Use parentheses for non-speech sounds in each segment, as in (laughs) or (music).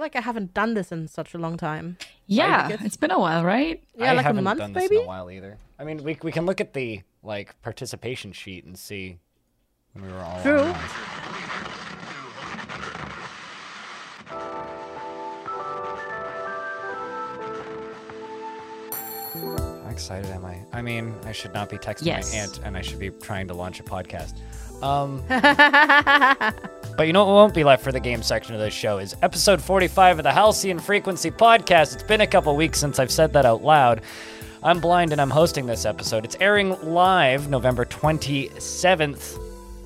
feel like I haven't done this in such a long time. Yeah, guess- it's been a while, right? Yeah, I like a haven't month, done this maybe? in a while either. I mean, we we can look at the like participation sheet and see when we were all True. online. How excited am I? I mean, I should not be texting Yes. my aunt, and I should be trying to launch a podcast. Um, (laughs) but you know what won't be left for the game section of this show is episode 45 of the Halcyon Frequency podcast. It's been a couple weeks since I've said that out loud. I'm blind and I'm hosting this episode. It's airing live November 27th,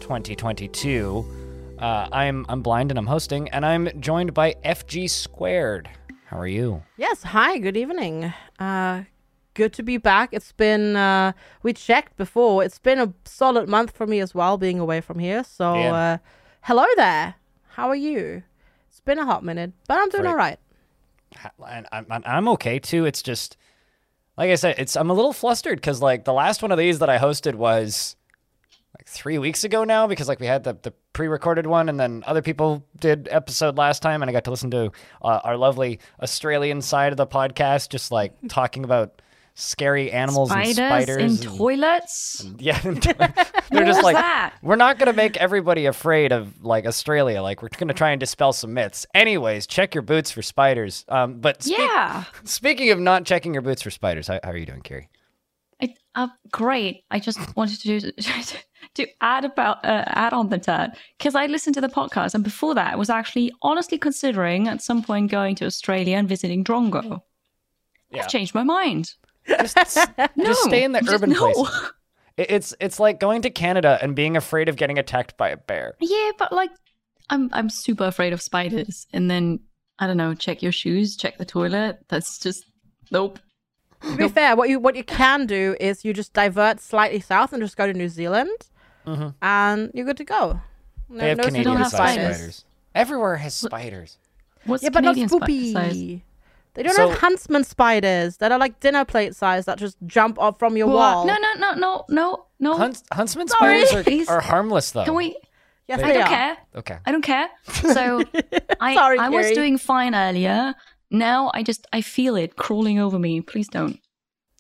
2022. Uh, I'm I'm blind and I'm hosting, and I'm joined by FG Squared. How are you? Yes, hi, good evening. Uh good to be back. It's been uh we checked before. It's been a solid month for me as well being away from here. So Yeah. uh hello there. How are you? It's been a hot minute, but I'm doing Right. all right. And I'm, I'm, I'm okay too. It's just like I said, it's I'm a little flustered because like the last one of these that I hosted was like three weeks ago now because like we had the, the pre-recorded one and then other people did episode last time and I got to listen to uh, our lovely Australian side of the podcast just like talking about scary animals Spiders, and spiders in and- toilets. (laughs) yeah, (laughs) (laughs) they're just like that? we're not gonna make everybody afraid of like Australia. Like we're gonna try and dispel some myths. Anyways, check your boots for spiders. Um, but speak- Yeah. Speaking of not checking your boots for spiders, how, how are you doing, Kiri? I, uh, great. I just wanted to do, to add about uh, add on the that because I listened to the podcast, and before that, I was actually honestly considering at some point going to Australia and visiting Drongo. Yeah. I've changed my mind. (laughs) Just, No, just stay in the just urban no. places. It's it's like going to Canada and being afraid of getting attacked by a bear. Yeah, but like, I'm I'm super afraid of spiders, and then I don't know. Check your shoes. Check the toilet. That's just nope. To be fair, what you what you can do is you just divert slightly south and just go to New Zealand, mm-hmm. and you're good to go. No, They have no Canadian spiders. spiders. Everywhere has spiders. What's Yeah, but not Canadian spider size? spoopy. They don't So- have huntsman spiders that are like dinner plate size that just jump off from your What? wall. No, no, no, no, no, no. Hunts, huntsman Sorry. spiders are, are harmless though. Can we? Yes, I don't are. care. Okay. I don't care. (laughs) So I Sorry, I was doing fine earlier. Now I just I feel it crawling over me. Please don't.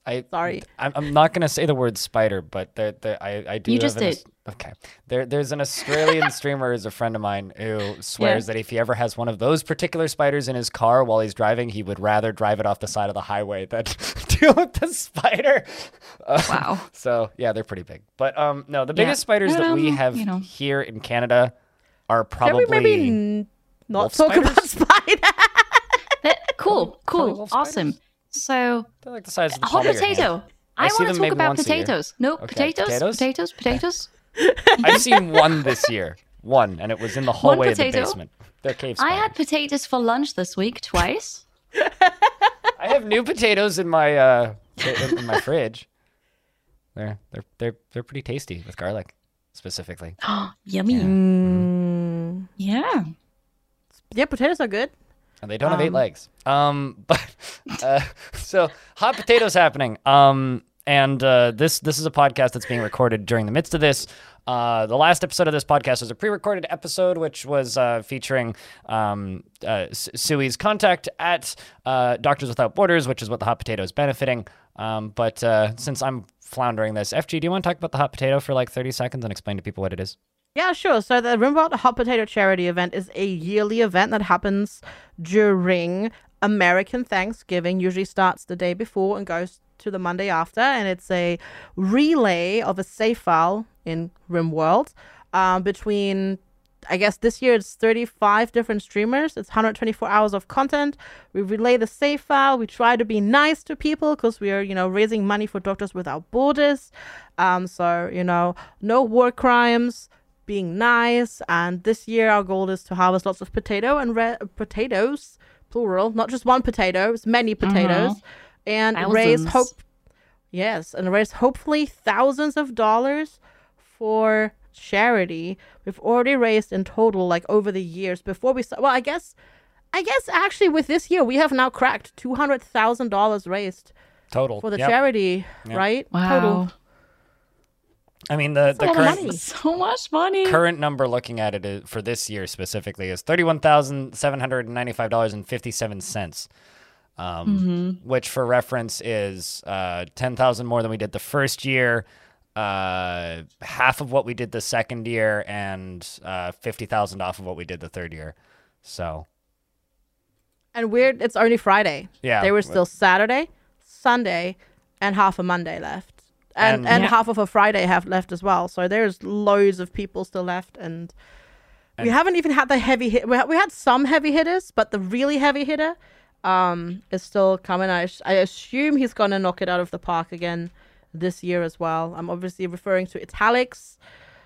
I Sorry. I'm, I'm not gonna say the word spider, but there, there I I do. You just an did. Aus- Okay. There there's an Australian (laughs) streamer who's a friend of mine who swears Yeah. that if he ever has one of those particular spiders in his car while he's driving, he would rather drive it off the side of the highway than (laughs) deal with the spider. Uh, Wow. So yeah, they're pretty big. But um, no, the Yeah. biggest spiders that we Um, have you know. here in Canada are probably Can probably we maybe n- not wolf talk about spiders? (laughs) Cool, cool, awesome. awesom. spiders. So they're like the size of the a hot palm of your hand. potato. I I, want to talk about once a year. potatoes. No Okay, potatoes, potatoes? potatoes, potatoes. (laughs) I've seen one this year. One, and it was in the hallway of the basement. They're cave I had potatoes for lunch this week twice. (laughs) I have new potatoes in my uh in, in my fridge. They're they're they're they're pretty tasty with garlic, specifically. Oh, (gasps) Yummy. Mm. Yeah. Yeah, potatoes are good. And they don't have eight legs. Um, (laughs) but uh, so hot potatoes happening. Um, and uh, this this is a podcast that's being recorded during the midst of this. Uh, the last episode of this podcast was a pre-recorded episode, which was uh, featuring um, uh, contact at uh, Doctors Without Borders, which is what the hot potato is benefiting. Um, but uh, since I'm floundering this, FG, do you want to talk about the hot potato for like 30 seconds and explain to people what it is? Yeah, sure. So the RimWorld Hot Potato Charity event is a yearly event that happens during American Thanksgiving. Usually starts the day before and goes to the Monday after, and it's a relay of a save file in RimWorld um, between. I guess this year it's 35 different streamers. It's 124 hours of content. We relay the save file. We try to be nice to people because we are, you know, raising money for Doctors Without Borders. Um, so you know, no war crimes, being nice. And this year our goal is to harvest lots of potato and re- potatoes, plural, not just one potato, it's many potatoes, mm-hmm. and raise hope. Yes, and raise hopefully thousands of dollars for charity. We've already raised in total, like over the years before we. Start, well, I guess, I guess actually with this year we have now cracked two hundred thousand dollars raised Total for the Yep. charity, Yep. right? Wow. Total. I mean the the a lot of current. (laughs) So much money. current number looking at it is, for this year specifically is thirty one thousand seven hundred and ninety five dollars and fifty seven cents. Um, which for reference is uh, ten thousand more than we did the first year, uh, half of what we did the second year, and uh, fifty thousand off of what we did the third year. So And weird, it's only Friday. Yeah, There was still Saturday, Sunday, and half a Monday left. And And- and, Yeah. half of a Friday have left as well. So there's loads of people still left and we haven't even had the heavy hit. We, ha- we had some heavy hitters, but the really heavy hitter um, is still coming. I, sh- I assume he's going to knock it out of the park again this year as well. I'm obviously referring to Italics.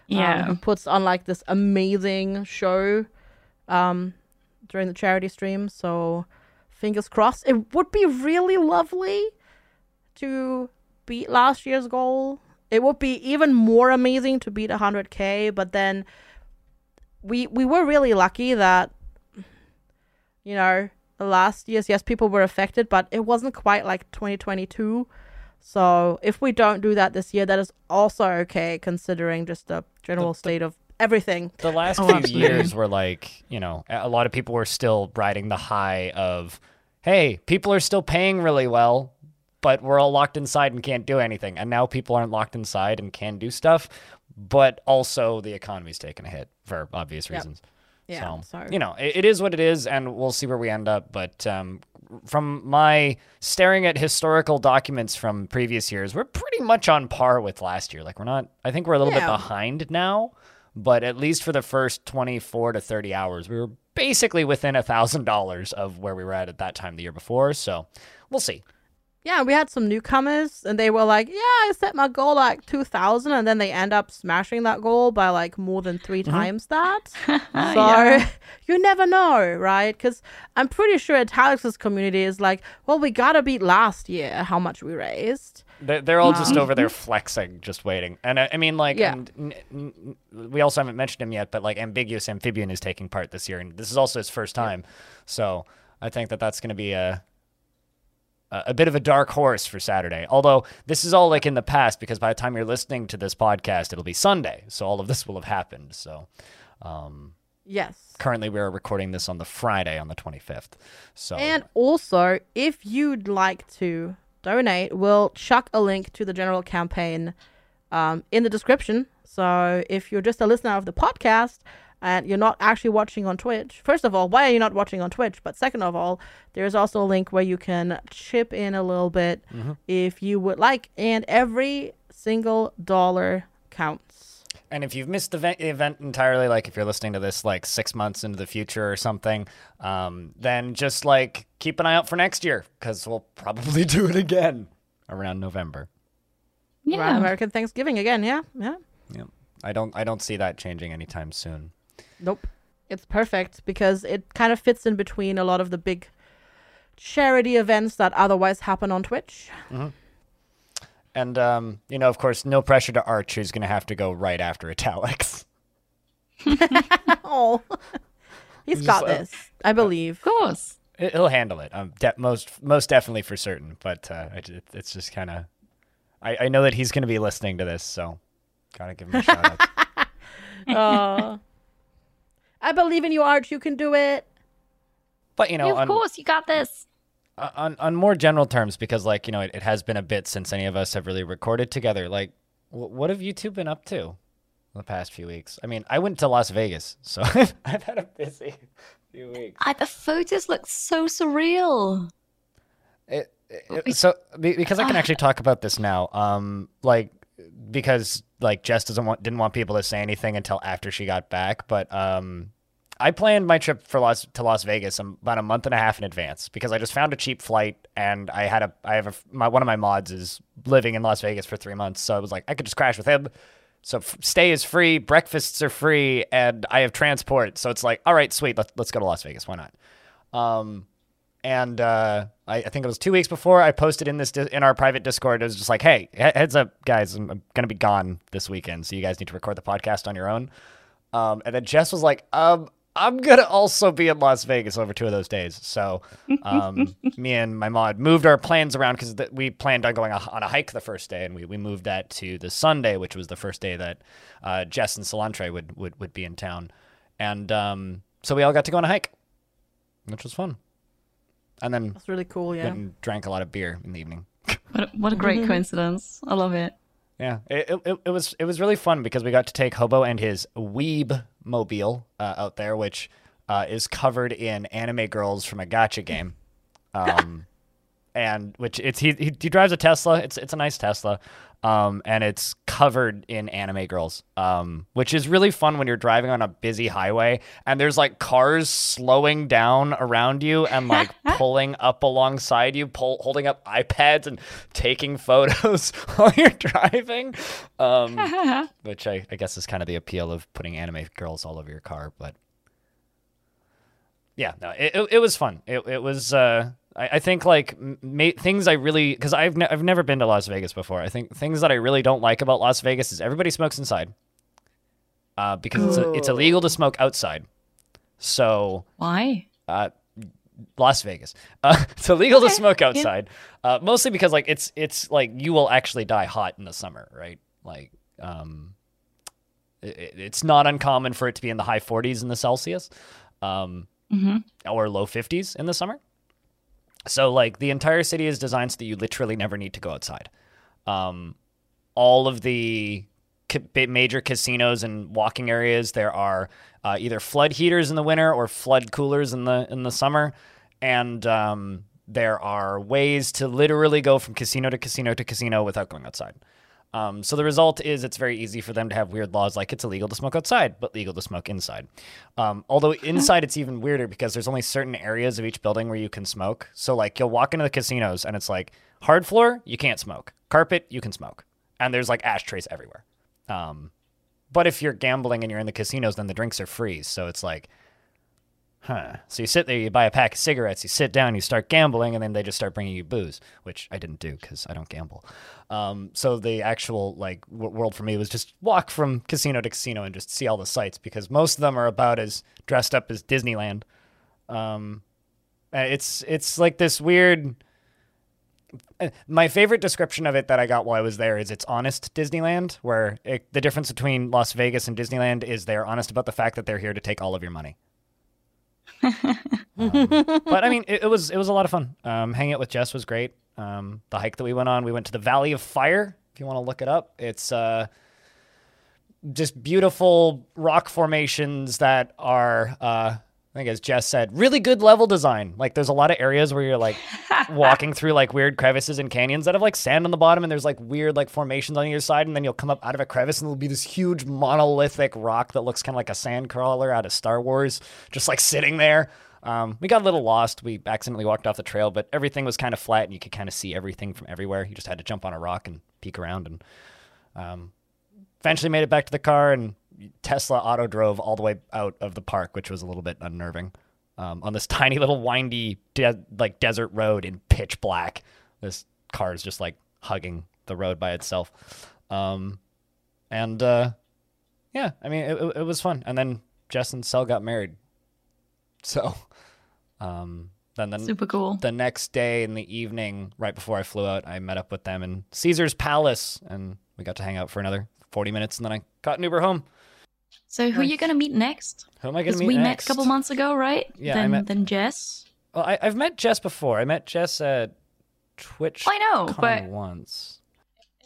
yeah. um, who puts on like this amazing show um, during the charity stream. So fingers crossed. It would be really lovely to beat last year's goal. It would be even more amazing to beat 100k, but then we we were really lucky that you know the last years yes people were affected but it wasn't quite like 2022 so if we don't do that this year that is also okay considering just the general state of everything. The last Oh, few years were like, you know, a a lot of people were still riding the high of, hey, people are still paying really well, but we're all locked inside and can't do anything. And now people aren't locked inside and can do stuff, but also the economy's taking a hit for obvious Yep. reasons. Yeah, So, so- you know, it, it is what it is, and we'll see where we end up. But um, from my staring at historical documents from previous years, we're pretty much on par with last year. Like, we're not, I think we're a little bit behind now, but at least for the first 24 to 30 hours, we were basically within a $1,000 of where we were at at that time the year before. So we'll see. Yeah we had some newcomers and they were like yeah i set my goal like 2000 and then they end up smashing that goal by like more than 3 mm-hmm. times that (laughs) so Yeah. (laughs) you never know right because i'm pretty sure Italic's community is like well we gotta beat last year how much we raised They're, they're all just over there mm-hmm. flexing, just waiting. And I, I mean, like, Yeah. and, n- n- we also haven't mentioned him yet, but like, Ambiguous Amphibian is taking part this year, and this is also his first time. So I think that that's going to be a, a bit of a dark horse for Saturday. Although this is all like in the past, because by the time you're listening to this podcast, it'll be Sunday, so all of this will have happened. So. Um, yes currently, we are recording this on the Friday on the 25th. So And also, if you'd like to donate, we'll chuck a link to the general campaign um, in the description. So if you're just a listener of the podcast and you're not actually watching on Twitch, first of all, why are you not watching on Twitch? But second of all, there's also a link where you can chip in a little bit if you would like. And every single dollar counts. And if you've missed the event, event entirely, like if you're listening to this like six months into the future or something, um, then just like keep an eye out for next year because we'll probably (laughs) do it again around November. Yeah, Around yeah. American Thanksgiving again. Yeah. Yeah. Yeah, I don't, I don't see that changing anytime soon. Nope. It's perfect because it kind of fits in between a lot of the big charity events that otherwise happen on Twitch. And um, you know, of course, no pressure to Arch, who's going to have to go right after Italics. (laughs) Oh, he's Just got like- this. I believe. Of course. He'll handle it. Um, de- most, most definitely for certain. But uh, I ju- it's just kind of, I, I know that he's going to be listening to this, so gotta give him a shout out. Uh, (laughs) (laughs) I believe in you, Arch. You can do it. But you know, Yeah, of on- course, you got this. Uh, on on more general terms because like you know it, it has been a bit since any of us have really recorded together like wh- what have you two been up to the past few weeks i mean i went to las vegas so (laughs) i've had a busy few weeks I, the photos look so surreal. it, it- so because i can actually talk about this now um like because like jess doesn't want didn't want people to say anything until after she got back but um I planned my trip for Las to Las Vegas about a month and a half in advance because I just found a cheap flight and I had a I have a my one of my mods is living in Las Vegas for three months, so I was like I could just crash with him. So f- stay is free, breakfasts are free, and I have transport. So it's like, all right, sweet, let's let's go to Las Vegas. Why not? Um, and uh, I, I think it was two weeks before I posted in this in our private Discord. It was just like, hey, he- heads up, guys, I'm, I'm gonna be gone this weekend, so you guys need to record the podcast on your own. Um, and then Jess was like, um, I'm gonna also be in Las Vegas over two of those days. So, um, (laughs) me and my mod moved our plans around because th- we planned on going a- on a hike the first day, and we, we moved that to the Sunday, which was the first day that uh, Jess and Solantre would, would would be in town, and um, so we all got to go on a hike, which was fun. And then That's really cool. Yeah. and drank a lot of beer in the evening. (laughs) What a, what a great coincidence. I love it. Yeah, it, it, it- it was it was really fun because we got to take Hobo and his Weeb mobile uh, out there, which uh, is covered in anime girls from a gacha game, (laughs) um, and which it's he, he he drives a Tesla. It's it's a nice Tesla, um, and it's covered in anime girls, um, which is really fun when you're driving on a busy highway and there's like cars slowing down around you and like (laughs) pulling up alongside you, pull, holding up iPads and taking (laughs) photos while you're driving. Um, (laughs) which I, I guess is kind of the appeal of putting anime girls all over your car, but yeah, no, it, it, it was fun. It, it was, uh, I, I think like ma- things I really, cause I've, ne- I've never been to Las Vegas before. I think things that I really don't like about Las Vegas is everybody smokes inside, uh, because it's, a, it's illegal to smoke outside. So, Why? uh, Las Vegas. (laughs) Uh, it's illegal to smoke outside, uh, mostly because like it's it's like you will actually die hot in the summer, right? Like, um, it, it's not uncommon for it to be in the high 40s in the Celsius, um, or low 50s in the summer. So like the entire city is designed so that you literally never need to go outside. Um, all of the ca- major casinos and walking areas there are uh, either flood heaters in the winter or flood coolers in the in the summer and um, there are ways to literally go from casino to casino to casino without going outside um, so the result is it's very easy for them to have weird laws like it's illegal to smoke outside but legal to smoke inside. Um, although (laughs) inside it's even weirder because there's only certain areas of each building where you can smoke. So like you'll walk into the casinos and it's like hard floor you can't smoke. Carpet you can smoke. And there's like ashtrays everywhere. Um, but if you're gambling and you're in the casinos, then the drinks are free. So it's like, huh. So you sit there, you buy a pack of cigarettes, you sit down, you start gambling, and then they just start bringing you booze, which I didn't do because I don't gamble. Um, so the actual like w- world for me was just walk from casino to casino and just see all the sights because most of them are about as dressed up as Disneyland. Um, uh, it's it's like this weird uh, my favorite description of it that I got while I was there is it's honest Disneyland, where it, the difference between Las Vegas and Disneyland is they're honest about the fact that they're here to take all of your money. Um, (laughs) but I mean, it, it was it was a lot of fun. Um, hanging out with Jess was great. Um, the hike that we went on, we went to the Valley of Fire. If you want to look it up, it's uh, just beautiful rock formations that are, uh, I think as Jess said, really good level design. Like there's a lot of areas where you're like (laughs) walking through like weird crevices and canyons that have like sand on the bottom and there's like weird like formations on either side and then you'll come up out of a crevice and there'll be this huge monolithic rock that looks kind of like a sand crawler out of Star Wars just like sitting there. Um, we got a little lost. We accidentally walked off the trail, but everything was kind of flat and you could kind of see everything from everywhere. You just had to jump on a rock and peek around and um, eventually made it back to the car and Tesla auto drove all the way out of the park, which was a little bit unnerving. Um, on this (laughs) tiny little windy de- like desert road in pitch black, this car is just like hugging the road by itself. Um, and uh, yeah, I mean it, it, it was fun. And then Jess and Cell got married, so (laughs) um, then the Super cool. the next day in the evening, right before I flew out, I met up with them in Caesar's Palace, and we got to hang out for another forty minutes, and then I got an Uber home. So who are you going to meet next? Who am I going Because to meet we met a couple months ago, right? Yeah, I then, met- then Jess. Well, I, I've met Jess before. I met Jess at Twitch. I know, but once.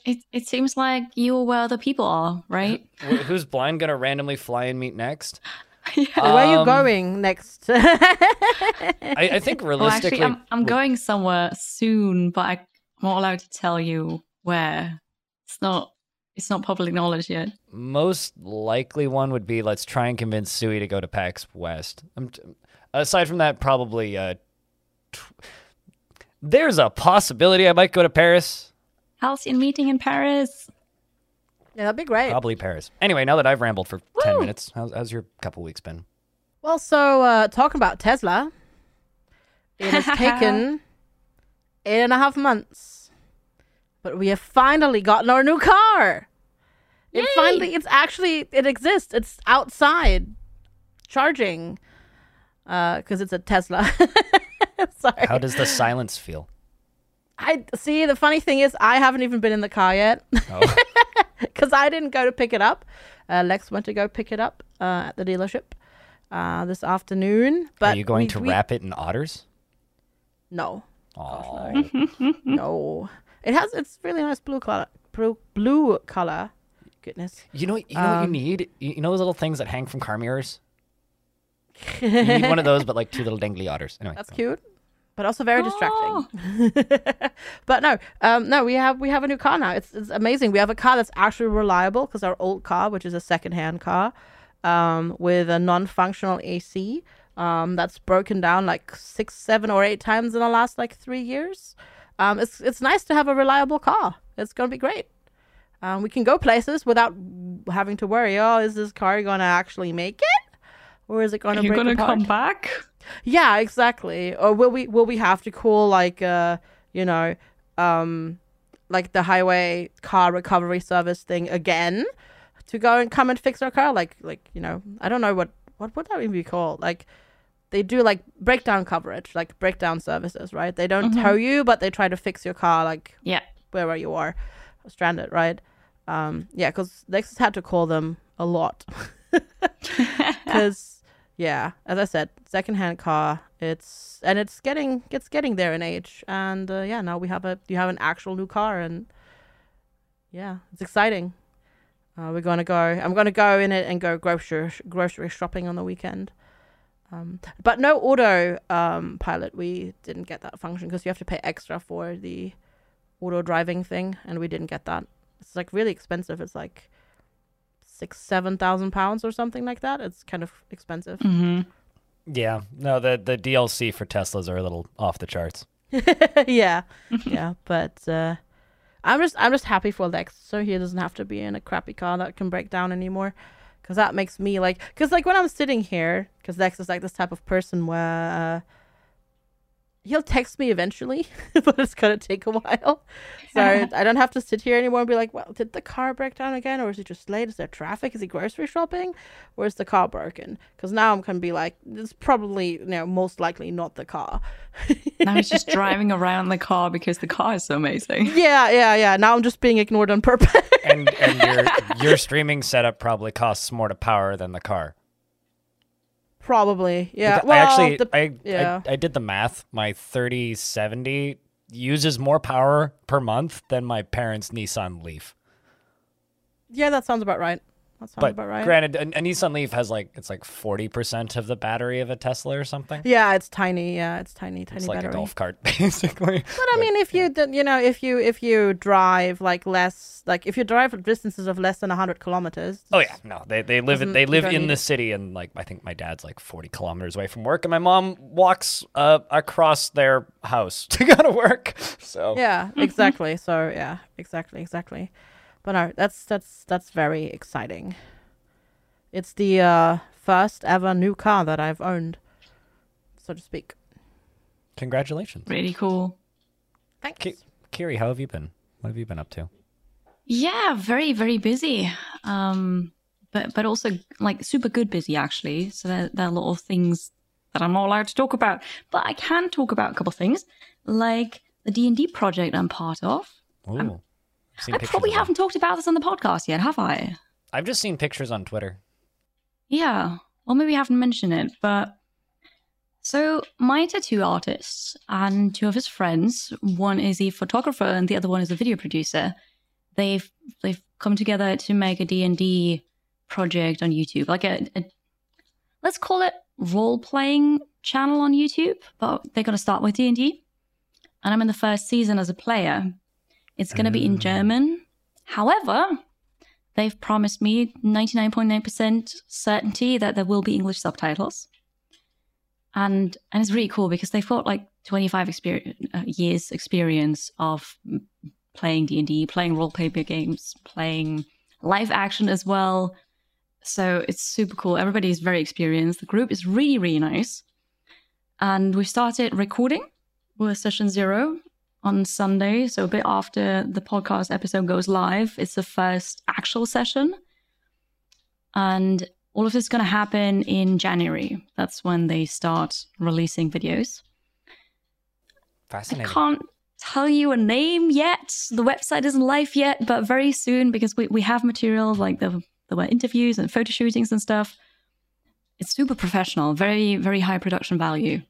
it, it seems like you are where the people are, right? (laughs) Who's blind gonna randomly fly and meet next? (laughs) yeah. Where are you Um, going next? (laughs) I, I think Well, actually, I'm, I'm going somewhere soon, but I'm not allowed to tell you where. It's not. It's not public knowledge yet. most likely one would be let's try and convince Sui to go to PAX West. I'm t- aside from that, probably uh, tw- there's a possibility I might go to Paris. Halcyon meeting in Paris. yeah, that'd be great. Probably Paris. Anyway, now that I've rambled for ten minutes, how's, how's your couple weeks been? Well, so uh, talking about Tesla, it has (laughs) taken eight and a half months, but we have finally gotten our new car. It finally, it's actually, it exists. It's outside, charging because it's a Tesla. (laughs) Sorry. How does the silence feel? I see. The funny thing is, I haven't even been in the car yet Oh, (laughs) because I didn't go to pick it up. Uh, Lex went to go pick it up uh, at the dealership uh, this afternoon. But are you going we- to we- wrap it in otters? No, Oh, no. (laughs) It has. It's really nice blue color. Blue, blue color. Goodness. you know, you know what you Um, need. You you know those little things that hang from car mirrors. You need one of those, but like two little dangly otters. Anyway, That's go. cute, but also very Oh. distracting. (laughs) but no, um, no, we have we have a new car now. It's it's amazing. We have a car that's actually reliable because our old car, which is a secondhand car, um, with a non-functional AC, um, that's broken down like six, seven, or eight times in the last like three years. Um, it's it's nice to have a reliable car. It's gonna be great. Um, we can go places without having to worry. Oh, is this car gonna actually make it, or is it gonna you break gonna apart? come back? Yeah, exactly. Or will we will we have to call like uh you know um like the highway car recovery service thing again to go and come and fix our car? Like like you know I don't know what what would that even be called? Like they do like breakdown coverage, like breakdown services, right? They don't tow you, but they try to fix your car like Yeah. wherever you are stranded, right? Um, yeah, because Lexus had to call them a lot. (laughs) Because yeah, as I said, secondhand car. It's and it's getting it's getting there in age, and uh, yeah, now we have a you have an actual new car, and yeah, it's exciting. Uh, we're gonna go. I'm gonna go in it and go grocery grocery shopping on the weekend. Um, but no auto um, pilot. We didn't get that function because you have to pay extra for the auto driving thing, and we didn't get that. It's like really expensive. It's like six, seven thousand pounds or something like that. It's kind of expensive. hmm Yeah, no, the the DLC for Teslas are a little off the charts. (laughs) yeah, yeah. But uh, I'm just I'm just happy for Lex, so he doesn't have to be in a crappy car that can break down anymore. Because that makes me like, because like when I'm sitting here, because Lex is like this type of person where uh, he'll text me eventually, (laughs) but it's gonna take a while. So (laughs) I don't have to sit here anymore and be like, well, did the car break down again, or is it just late? Is there traffic? Is he grocery shopping, Where's the car broken? Because now I'm gonna be like, it's probably you know most likely not the car. Now he's just (laughs) driving around the car because the car is so amazing. Yeah, yeah, yeah. Now I'm just being ignored on purpose. And and your your streaming setup probably costs more to power than the car. Probably. Yeah. Because Well, I actually the- I, yeah. I I did the math. My 3070 uses more power per month than my parents' Nissan Leaf. yeah, that sounds about right. That sounds But about right. granted, a, a Nissan Leaf has like it's like 40% of the battery of a Tesla or something. yeah, it's tiny. Yeah, it's tiny, tiny It's like battery. a golf cart (laughs) basically. But I mean, if you d- you know if you if you drive like less like if you drive distances of less than hundred kilometers. Oh yeah, no, they they live in, they live in the it. city, and like I think my dad's like forty kilometers away from work, and my mom walks uh, across their house (laughs) to go to work. (laughs) So Yeah, exactly. So yeah, exactly, exactly. But no, that's that's that's very exciting. It's the uh, first ever new car that I've owned, so to speak. congratulations, Really cool. Thanks. Ki- Kiri. How have you been? What have you been up to? Yeah, very very busy. Um, but but also like super good busy actually. So there, there are a lot of things that I'm not allowed to talk about, but I can talk about a couple of things, like the D and D project I'm part of. Ooh, I've seen I probably haven't talked about this on the podcast yet, have I? I've just seen pictures on Twitter. Yeah. Well, maybe I haven't mentioned it, but so my tattoo artist and two of his friends, one is a photographer and the other one is a video producer. They've they've come together to make a D&D project on YouTube, like a, a let's call it role playing channel on YouTube, but they're going to start with D&D. And I'm in the first season as a player. It's going to be in Mm. German. However, they've promised me 99.9% certainty that there will be English subtitles. And and it's really cool because they've got like 25 experience, uh, years experience of playing D&D, playing role play games, playing live action as well. So it's super cool. Everybody is very experienced. The group is really really nice. And we started recording with session 0 on Sunday, so a bit after the podcast episode goes live. It's the first actual session. And all of this is going to happen in January. That's when they start releasing videos. Fascinating. I can't tell you a name yet. The website isn't live yet, but very soon because we, we have material like the there were interviews and photo shootings and stuff. It's super professional, very very high production value,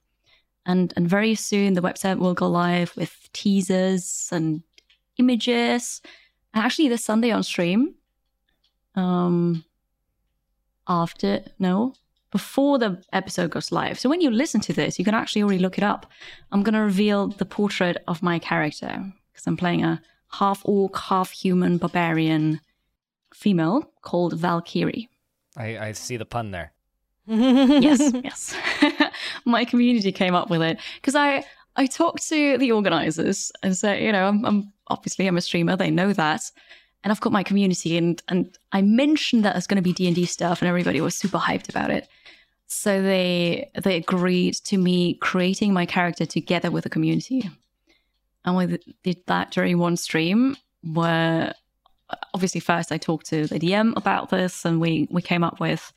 and and very soon the website will go live with teasers and images. And actually, this Sunday on stream, um, after no before the episode goes live. So when you listen to this, you can actually already look it up. I'm going to reveal the portrait of my character because I'm playing a half orc, half human barbarian female called Valkyrie. I, I see the pun there. yes, (laughs) yes. (laughs) my community came up with it because I I talked to the organizers and said, you know, I'm, I'm obviously I'm a streamer. They know that, and I've got my community, and and I mentioned that there's going to be D and D stuff, and everybody was super hyped about it. So they they agreed to me creating my character together with the community, and we did that during one stream where obviously first I talked to the DM about this, and we we came up with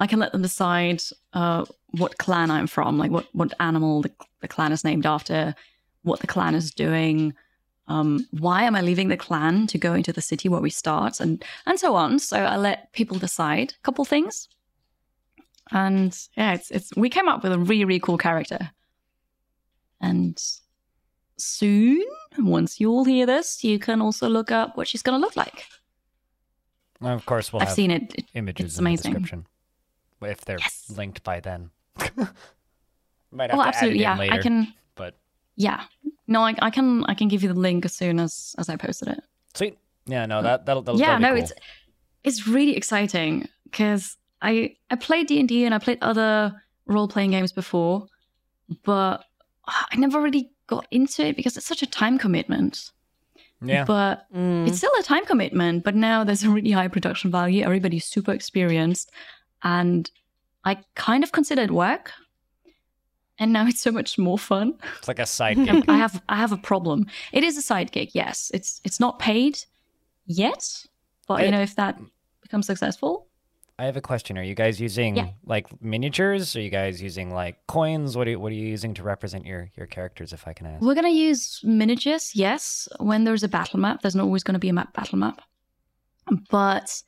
I can let them decide uh, what clan I'm from, like what what animal the, the clan is named after, what the clan is doing, um, why am I leaving the clan to go into the city where we start, and and so on. So I let people decide a couple things, and yeah, it's it's we came up with a really really cool character, and soon once you all hear this, you can also look up what she's going to look like. Of course, we'll I've have seen it. It- images it's in the amazing. description. If they're Yes. linked by then. (laughs) Might have Oh, to absolutely. add Yeah, it in later, I can. but Yeah, no, I, I can. I can give you the link as soon as as I posted it. sweet. Yeah, no, that that'll, that'll yeah, that'll be no, cool. it's it's really exciting because I I played D and D and I played other role playing games before, but I never really got into it because it's such a time commitment. yeah. But Mm. it's still a time commitment. But now there's a really high production value. Everybody's super experienced, and I kind of consider it work. And now it's so much more fun. It's like a side (laughs) gig. I have I have a problem. It is a side gig, yes. It's it's not paid yet, but I- you know if that becomes successful, I have a question. Are you guys using Yeah. like miniatures? Are you guys using like coins? What are you, what are you using to represent your your characters? If I can ask. we're gonna use miniatures. Yes, when there's a battle map, there's not always gonna be a map battle map, but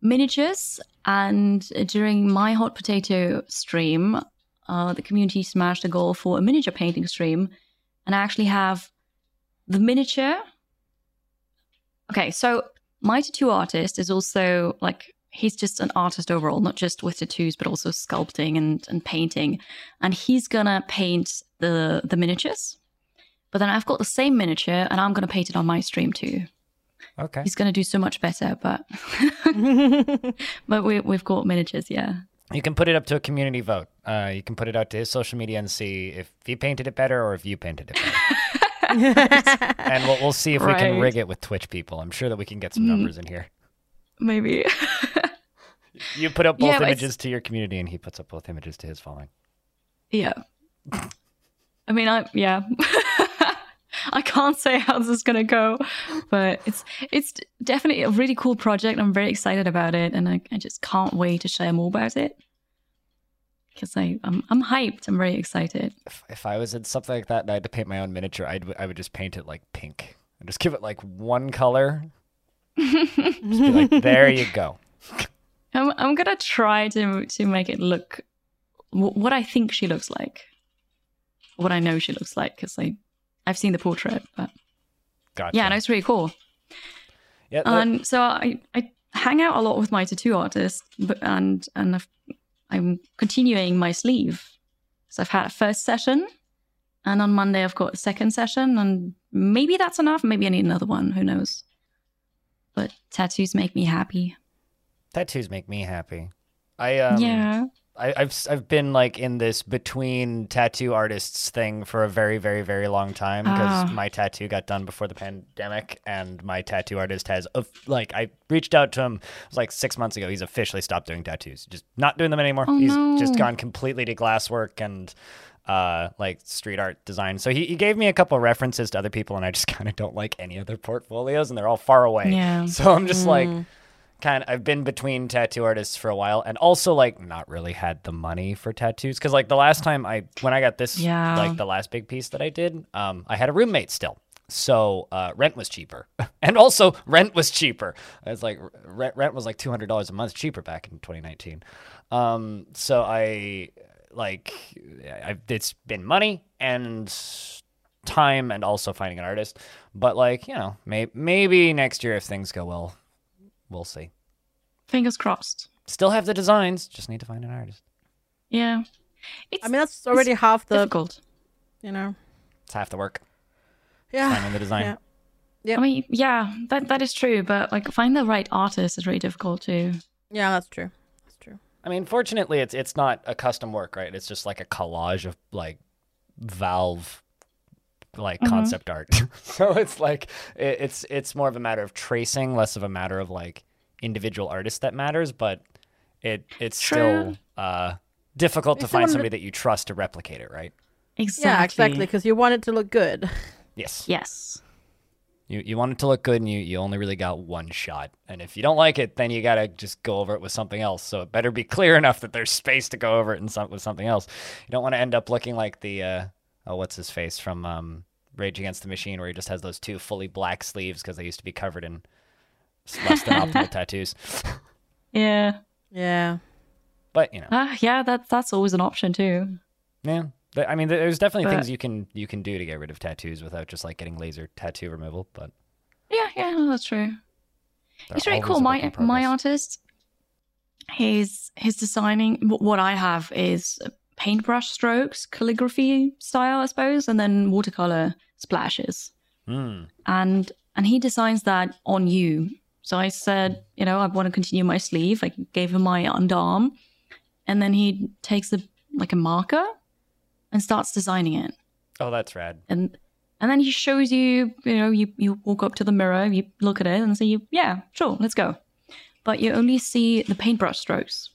miniatures. And during my hot potato stream, uh, the community smashed a goal for a miniature painting stream, and I actually have the miniature. Okay, so my tattoo artist is also like he's just an artist overall, not just with tattoos, but also sculpting and, and painting. And he's gonna paint the the miniatures. But then I've got the same miniature and I'm gonna paint it on my stream too. Okay. He's gonna do so much better, but (laughs) but we we've got miniatures, yeah. You can put it up to a community vote. Uh, you can put it out to his social media and see if he painted it better or if you painted it better. (laughs) and we'll, we'll see if we can rig it with Twitch people. I'm sure that we can get some Mm. numbers in here. Maybe. (laughs) You put up both Yeah, images to your community, and he puts up both images to his following. yeah. I mean I yeah. I can't say how this is gonna go, but it's it's definitely a really cool project. I'm very excited about it, and I, I just can't wait to share more about it. Because I I'm I'm hyped. I'm very excited. If, if I was in something like that and I had to paint my own miniature, I'd I would just paint it like pink and just give it like one color. just be like, there you go. (laughs) I'm I'm gonna try to to make it look wh- what I think she looks like, what I know she looks like, because I I've seen the portrait, but Gotcha. yeah, and no, it's really cool. Yeah, And so I I hang out a lot with my tattoo artist, but and and I've, I'm continuing my sleeve. So I've had a first session, and on Monday I've got a second session, and maybe that's enough. Maybe I need another one. Who knows? But tattoos make me happy. tattoos make me happy. I um, yeah. I, I've s- I've been like in this between tattoo artists thing for a very very very long time because Ah. my tattoo got done before the pandemic and my tattoo artist has of like I reached out to him it was like six months ago. He's officially stopped doing tattoos just not doing them anymore. Oh, he's just gone completely to glasswork and uh like street art design. So he, he gave me a couple references to other people and I just (laughs) kind of don't like any of their portfolios and they're all far away. Yeah. so I'm just like kind of, I've been between tattoo artists for a while and also like not really had the money for tattoos cuz like the last time I when I got this Yeah. like the last big piece that I did, um I had a roommate still. So uh, rent was cheaper, (laughs) and also rent was cheaper. It's like rent, rent was like two hundred dollars a month cheaper back in 2019. Um, so I like I, it's been money and time, and also finding an artist. But like you know, may, maybe next year if things go well, we'll see. Fingers crossed. Still have the designs, just need to find an artist. Yeah. It's I mean, that's already half the, difficult. you know. It's half the work Yeah. finding the design. Yeah. Yep. I mean, yeah, that that is true, but like find the right artist is really difficult too. Yeah, that's true. That's true. I mean, fortunately, it's it's not a custom work, right? It's just like a collage of like Valve like Mhm. concept art. (laughs) so it's like it, it's it's more of a matter of tracing, less of a matter of like individual artist that matters. But it it's True. still uh, difficult to find someone- somebody that you trust to replicate it, right? Exactly. Yeah, exactly. Because you want it to look good. Yes. Yes. You you want it to look good, and you you only really got one shot. And if you don't like it, then you gotta just go over it with something else. So it better be (laughs) clear enough that there's space to go over it in some, with something else. You don't want to end up looking like the uh, oh what's his face from um, Rage Against the Machine, where he just has those two fully black sleeves because they used to be covered in less than optimal (laughs) tattoos. Yeah. Yeah. But you know, Ah, yeah, that's that's always an option too. yeah. Th- I mean, there's definitely But- things you can you can do to get rid of tattoos without just like getting laser tattoo removal. But Yeah, yeah, no, that's true. they're it's really cool. My my artist, his his designing. What I have is paintbrush strokes, calligraphy style, I suppose, and then watercolor splashes. Hmm. and and he designs that on you. So I said, you know, I want to continue my sleeve. I gave him my underarm, and then he takes a like a marker and starts designing it. Oh, that's rad. And and then he shows you, you know, you you walk up to the mirror, you look at it, and say, you, yeah, sure, let's go. But you only see the paintbrush strokes.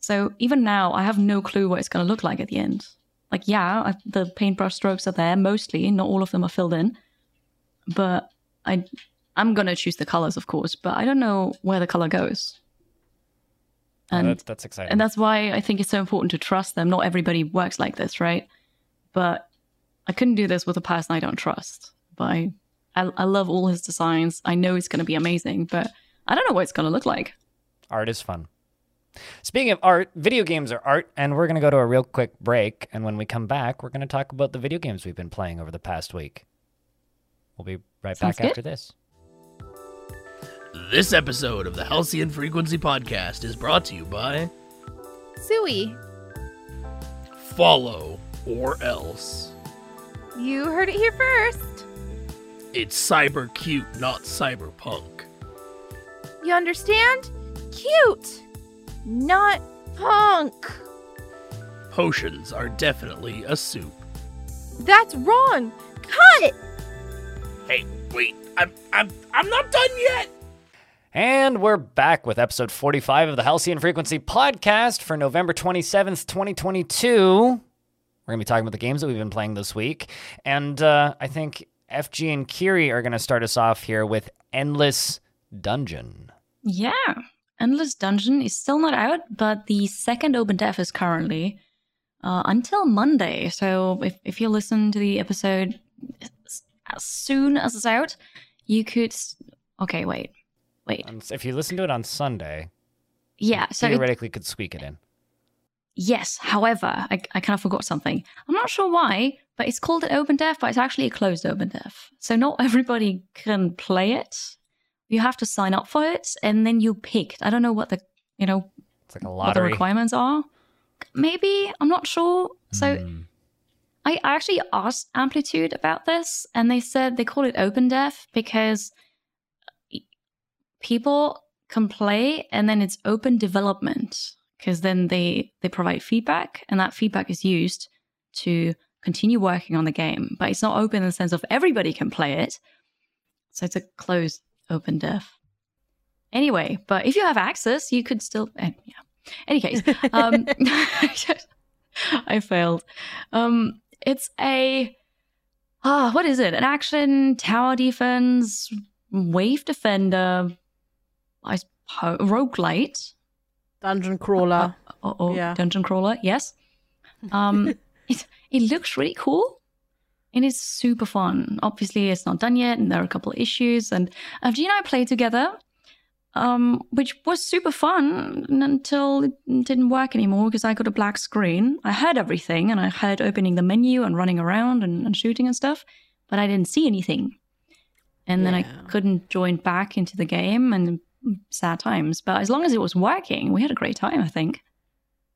So even now, I have no clue what it's going to look like at the end. Like, yeah, I, the paintbrush strokes are there mostly. Not all of them are filled in, but I, I'm going to choose the colors, of course. But I don't know where the color goes. Oh, And that's that's exciting. and that's why I think it's so important to trust them. Not everybody works like this, right? But I couldn't do this with a person I don't trust. But I, I, I love all his designs. I know it's going to be amazing, but I don't know what it's going to look like. Art is fun. Speaking of art, video games are art, and we're going to go to a real quick break. And when we come back, we're going to talk about the video games we've been playing over the past week. We'll be right Sounds back good. after this. This episode of the Halcyon Frequency Podcast is brought to you by Suey, Follow or Else. you heard it here first. It's cyber cute, not cyberpunk. You understand? Cute, not punk. Potions are definitely a soup. That's wrong. Cut. Hey, wait, I'm I'm I'm not done yet. And we're back with episode 45 of the Halcyon Frequency podcast for November 27th, 2022. We're going to be talking about the games that we've been playing this week. And uh, I think FG and Kiri are going to start us off here with Endless Dungeon. Yeah. Endless Dungeon is still not out, but the second open dev is currently uh, until Monday. So if, if you listen to the episode as soon as it's out, you could. Okay, wait. Wait. Um, If you listen to it on Sunday, Yeah, so it, theoretically could squeak it in. yes. However, I, I kind of forgot something. I'm not sure why, but it's called an open dev, but it's actually a closed open dev. So not (laughs) everybody can play it. You have to sign up for it, and then you picked. I don't know what the you know It's like a what the requirements are. Maybe I'm not sure. So Hmm. I actually asked Amplitude about this, and they said they call it open dev because people can play, and then it's open development because then they they provide feedback, and that feedback is used to continue working on the game. But it's not open in the sense of everybody can play it, so it's a closed open dev. Anyway, but if you have access, you could still. eh, yeah. Any case, um, (laughs) I failed. Um, it's a ah, what is it? An action tower defense wave defender. I s- ho- roguelite. Dungeon crawler. Oh, oh Yeah. dungeon crawler. Yes. Um, (laughs) it it looks really cool, and it's super fun. Obviously, it's not done yet, and there are a couple of issues. And Gina and I played together, um, which was super fun until it didn't work anymore because I got a black screen. I heard everything, and I heard opening the menu and running around and, and shooting and stuff, but I didn't see anything. And then I couldn't join back into the game, and sad times. But as long as it was working, we had a great time. I think.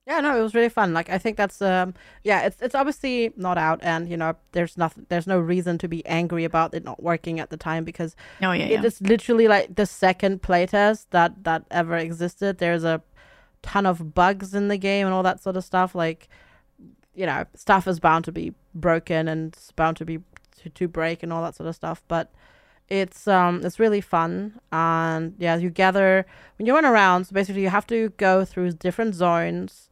Yeah, no, it was really fun. Like I think that's um yeah, it's it's obviously not out and you know, there's nothing there's no reason to be angry about it not working at the time because Oh yeah, it is literally like the second playtest that that ever existed. There's a ton of bugs in the game and all that sort of stuff. Like you know, stuff is bound to be broken and it's bound to be to, to break and all that sort of stuff. But it's um it's really fun and yeah, you gather when you run around. So basically, you have to go through different zones,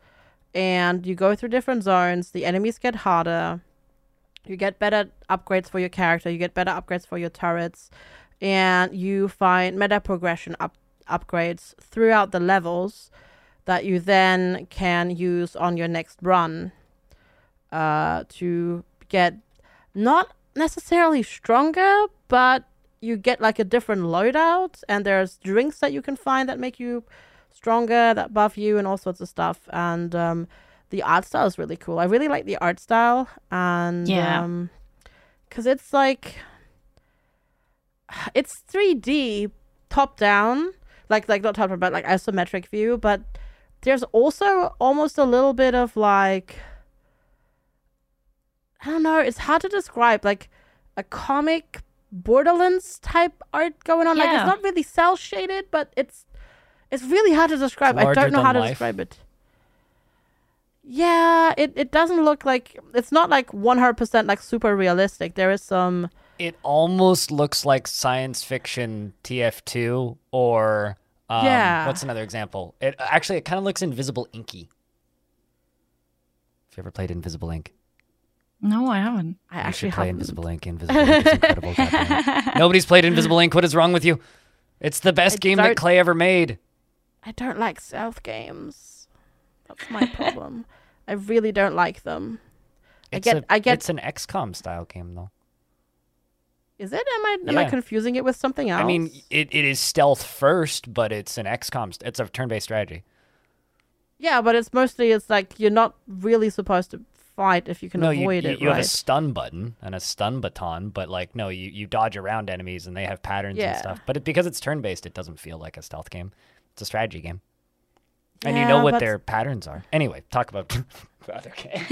and you go through different zones. The enemies get harder. You get better upgrades for your character. You get better upgrades for your turrets, and you find meta progression up upgrades throughout the levels that you then can use on your next run uh, to get not necessarily stronger, but you get like a different loadout, and there's drinks that you can find that make you stronger, that buff you, and all sorts of stuff. And um, the art style is really cool. I really like the art style, and Yeah. um, because it's like (sighs) it's 3D top down, like like not top down, but like isometric view. But there's also almost a little bit of like I don't know. It's hard to describe. Like a comic Borderlands type art going on. Like it's not really cell shaded, but it's it's really hard to describe. I don't know how to life. describe it. Yeah, it, it doesn't look like it's not like 100% like super realistic. There is some It almost looks like science fiction TF2 or um, Yeah. what's another example? It actually it kind of looks Invisible Inky. Have you ever played Invisible Inc? No, I haven't. I You actually should play haven't. Invisible Inc. Invisible Inc is incredible. (laughs) Nobody's played Invisible Inc. What is wrong with you? It's the best I game that don't- Klei ever made. I don't like stealth games. That's my problem. (laughs) I really don't like them. I It's get a, I get it's an XCOM style game though. Is it? Am I am I confusing it with something else? I mean, it, it is stealth first, but it's an XCOM. It's a turn-based strategy. yeah, but it's mostly it's like you're not really supposed to fight if you can no, avoid you, it, you have a stun button and a stun baton, but like no, you, you dodge around enemies and they have patterns and stuff. But it, because it's turn-based, it doesn't feel like a stealth game. It's a strategy game, and you know what but- their patterns are. Anyway, talk about (laughs) other games.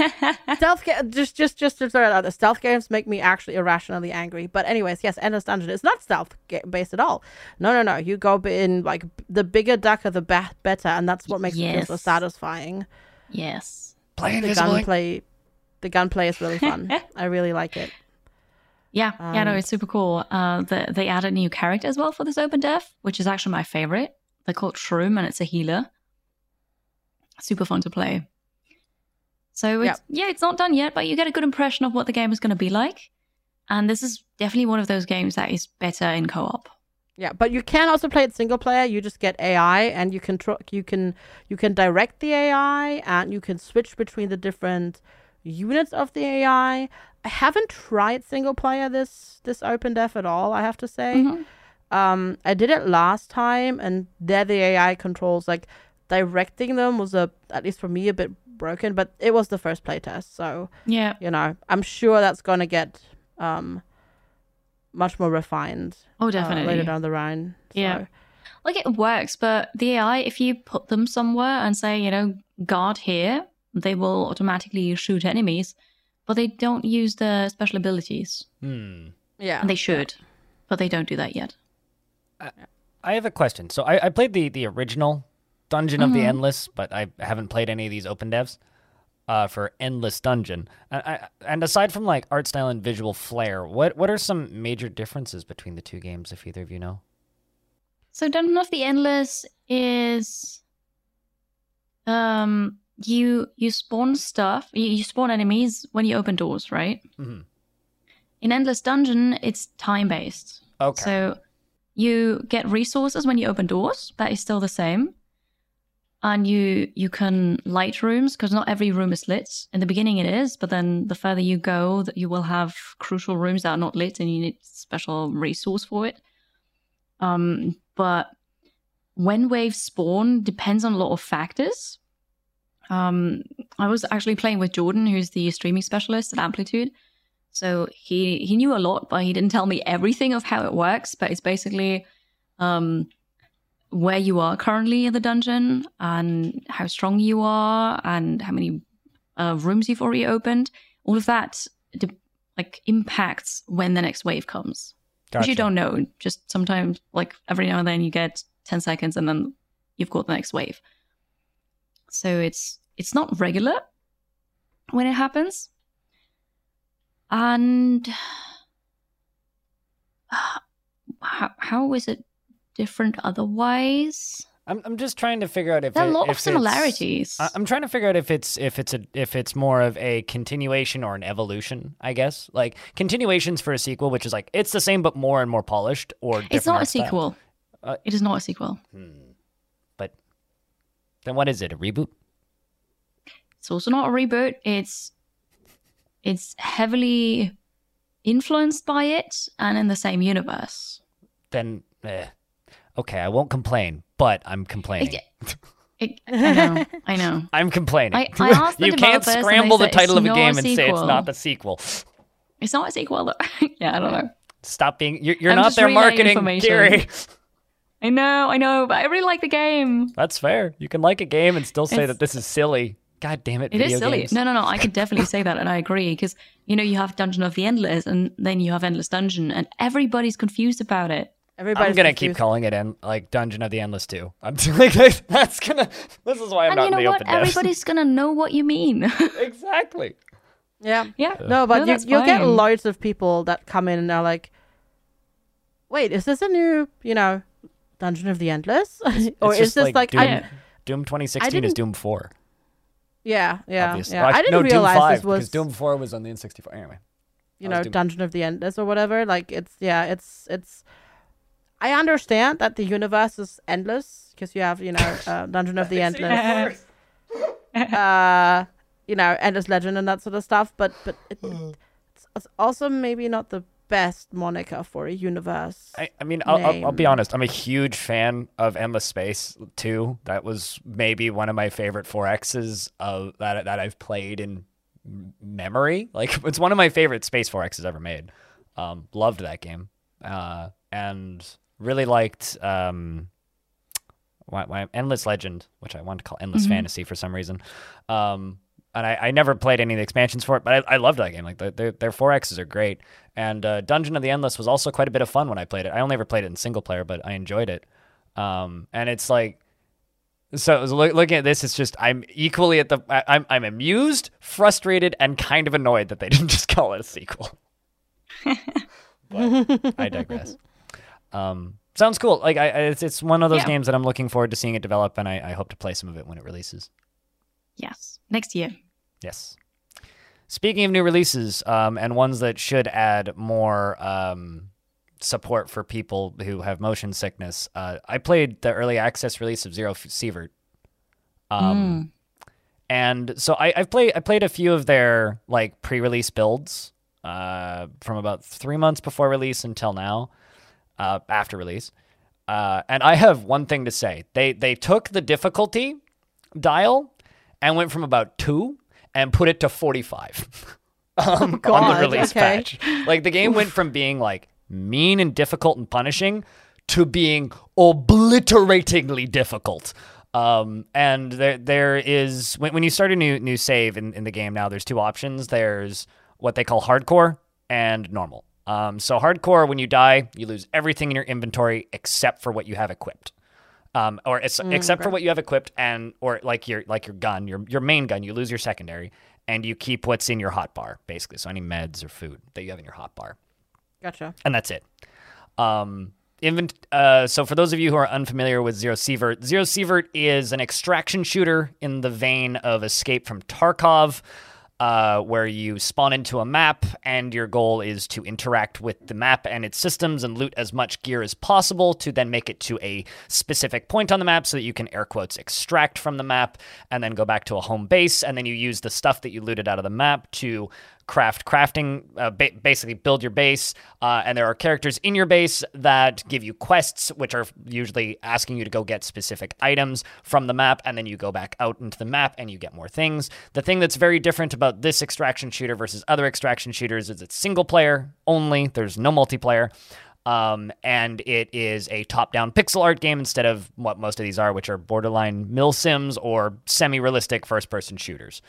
(laughs) stealth ga- just just just to throw it out there, stealth games make me actually irrationally angry. But anyways, yes, Endless Dungeon is not stealth ga- based at all. No, no, no. You go in like the bigger ducker, the ba- better, and that's what makes it so satisfying. Yes. Play The Invisible Inc. gunplay, the gunplay is really fun. (laughs) I really like it. Yeah, yeah, no, Um, it's super cool. Uh, the, they added a new character as well for this open dev, which is actually my favorite. They're called Shroom, and it's a healer. Super fun to play. So it's, yeah, it's not done yet, but you get a good impression of what the game is going to be like. And this is definitely one of those games that is better in co-op. Yeah, but you can also play it single player. You just get AI, and you can tr- you can you can direct the AI, and you can switch between the different units of the AI. I haven't tried single player this this open dev at all. I have to say. Mhm. Um, I did it last time, and there the AI controls like directing them was a at least for me a bit broken. But it was the first playtest, so Yeah, you know I'm sure that's gonna get um much more refined oh, uh, definitely. later down the line. Yeah. So, like it works, but the AI, if you put them somewhere and say, you know, guard here, they will automatically shoot enemies, but they don't use the special abilities. Hmm. yeah. And they should, but they don't do that yet. I have a question. So I, I played the the original Dungeon of the Mhm. Endless, but I haven't played any of these open devs uh, for Endless Dungeon. And, I, and aside from like art style and visual flair, what what are some major differences between the two games, if either of you know? So Dungeon of the Endless is um you you spawn stuff, you, you spawn enemies when you open doors, right? Mhm. In Endless Dungeon, it's time based. Okay. So You get resources when you open doors. That is still the same. And you you can light rooms because not every room is lit. In the beginning, it is, but then the further you go, that you will have crucial rooms that are not lit, and you need special resource for it. Um, but when waves spawn depends on a lot of factors. Um, I was actually playing with Jordan, who's the streaming specialist at Amplitude. So he he knew a lot, but he didn't tell me everything of how it works. But it's basically um, where you are currently in the dungeon and how strong you are and how many uh, rooms you've already opened. All of that like impacts when the next wave comes. Which you don't know. Just sometimes, like every now and then, you get ten seconds, and then you've got the next wave. So it's it's not regular when it happens, and how, how is it different otherwise? I'm I'm just trying to figure out if There are a lot of similarities. I'm trying to figure out if it's if it's a if it's more of a continuation or an evolution. I guess like continuations for a sequel, which is like it's the same but more and more polished. Or it's not a style. sequel. Uh, it is not a sequel. But then what is it? A reboot? It's also not a reboot. It's it's heavily influenced by it and in the same universe. Then eh. okay, I won't complain, but I'm complaining. It- It, I know, I know. (laughs) I'm complaining. I- I asked the (laughs) you can't scramble the title of a game a and say it's not the sequel. It's not a sequel. Though. (laughs) yeah, I don't know. Stop being. You're, you're not their marketing. Gary. I know, I know, but I really like the game. That's fair. You can like a game and still say It's- that this is silly. God damn it! It video is silly. games. No, no, no. I could definitely (laughs) say that, and I agree because you know you have Dungeon of the Endless, and then you have Endless Dungeon, and everybody's confused about it. Everybody's I'm gonna keep calling it en- like Dungeon of the Endless too. (laughs) I'm like that's gonna. This is why I'm and not you in know the what? open desk. Everybody's (laughs) gonna know what you mean. exactly. Yeah. yeah. No, but you, that's you'll get loads of people that come in and are like, "Wait, is this a new, you know, Dungeon of the Endless, or It's is just this like, Doom, I, Doom 2016 is Doom 4. Yeah, yeah, obviously. yeah? Well, I actually, didn't no, realize Doom 5 this was, Doom 4 was on the N64. Anyway, you know, Doom- Dungeon of the Endless or whatever. Like, it's yeah, it's it's. I understand that the universe is endless because you have, you know, (laughs) uh, Dungeon of the Endless, (laughs) uh, you know, Endless Legend and that sort of stuff. But but it, it's, (laughs) it's also maybe not the best moniker for a universe. I, I mean, I'll, I'll, I'll be honest. I'm a huge fan of Endless Space 2. That was maybe one of my favorite 4Xs of that that I've played in memory. (laughs) Like it's one of my favorite Space 4Xs ever made. Um, loved that game, uh, and really liked um, why, why, Endless Legend, which I wanted to call Endless Fantasy for some reason. Um, and I, I never played any of the expansions for it, but I, I loved that game. Like their their, their 4Xs are great. And uh, Dungeon of the Endless was also quite a bit of fun when I played it. I only ever played it in single player, but I enjoyed it. Um, and it's like, so look, looking at this, it's just I'm equally at the I, I'm I'm amused, frustrated, and kind of annoyed that they (laughs) didn't just call it a sequel. (laughs) but I digress. Um, sounds cool. Like I, I- it's it's one of those Yeah. games that I'm looking forward to seeing it develop, and I, I hope to play some of it when it releases. Yes, next year. Yes. Speaking of new releases, um, and ones that should add more um, support for people who have motion sickness, uh, I played the early access release of Zero Sievert. Um, and so I, I've played I played a few of their like pre-release builds uh, from about three months before release until now, uh, after release. Uh, and I have one thing to say: they they took the difficulty dial and went from about two and put it to 45 um, (laughs) (laughs) on the release okay. patch. Like the game went from being like mean and difficult and punishing to being obliteratingly difficult. Um, and there there is when, when you start a new new save in, in the game now, there's two options. There's what they call hardcore and normal. Um, so hardcore, when you die, you lose everything in your inventory except for what you have equipped um, or it's, except for what you have equipped and or like your like your gun, your your main gun, you lose your secondary, and you keep what's in your hot bar, basically. So any meds or food that you have in your hot bar, Gotcha. and that's it. Um, invent. Uh, so for those of you who are unfamiliar with Zero Sievert, Zero Sievert is an extraction shooter in the vein of Escape from Tarkov. Uh, where you spawn into a map, and your goal is to interact with the map and its systems and loot as much gear as possible to then make it to a specific point on the map so that you can air quotes extract from the map and then go back to a home base. And then you use the stuff that you looted out of the map to craft crafting uh, ba- basically build your base uh, and there are characters in your base that give you quests which are usually asking you to go get specific items from the map and then you go back out into the map and you get more things. The thing that's very different about this extraction shooter versus other extraction shooters is it's single player only. There's no multiplayer. Um, and it is a top-down pixel art game instead of what most of these are, which are borderline mil sims or semi-realistic first-person shooters.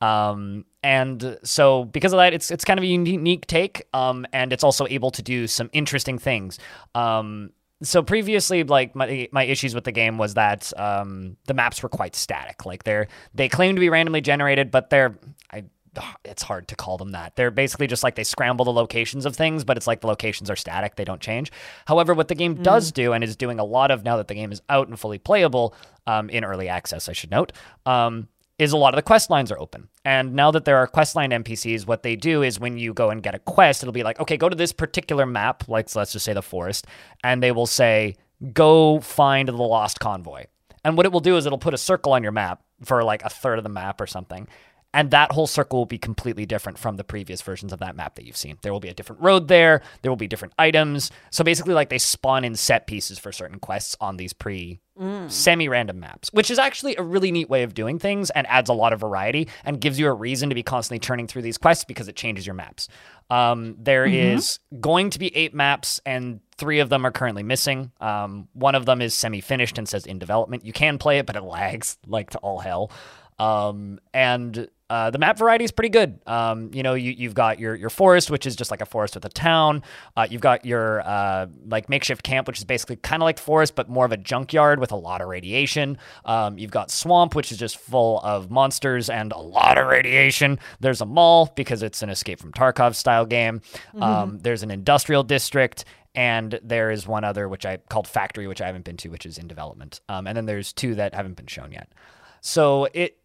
Um, and so because of that, it's it's kind of a unique take, um, and it's also able to do some interesting things. Um, so previously, like my my issues with the game was that um, the maps were quite static. Like they're they claim to be randomly generated, but they're I it's hard to call them that. They're basically just like they scramble the locations of things, but it's like the locations are static, they don't change. However, what the game does do and is doing a lot of now that the game is out and fully playable um, in early access, I should note, um, is a lot of the quest lines are open. And now that there are quest line NPCs, what they do is when you go and get a quest, it'll be like, okay, go to this particular map, like let's just say the forest, and they will say, go find the lost convoy. And what it will do is it'll put a circle on your map for like a third of the map or something. And that whole circle will be completely different from the previous versions of that map that you've seen. There will be a different road there. There will be different items. So basically, like they spawn in set pieces for certain quests on these pre semi random maps, which is actually a really neat way of doing things and adds a lot of variety and gives you a reason to be constantly turning through these quests because it changes your maps. Um, there is going to be eight maps, and three of them are currently missing. Um, one of them is semi finished and says in development. You can play it, but it lags like to all hell. Um, and uh, the map variety is pretty good. Um, you know, you, you've got your your forest, which is just like a forest with a town. Uh, you've got your uh, like makeshift camp, which is basically kind of like forest, but more of a junkyard with a lot of radiation. Um, you've got swamp, which is just full of monsters and a lot of radiation. There's a mall because it's an Escape from Tarkov style game. Um, there's an industrial district. And there is one other, which I called Factory, which I haven't been to, which is in development. Um, and then there's two that haven't been shown yet. So it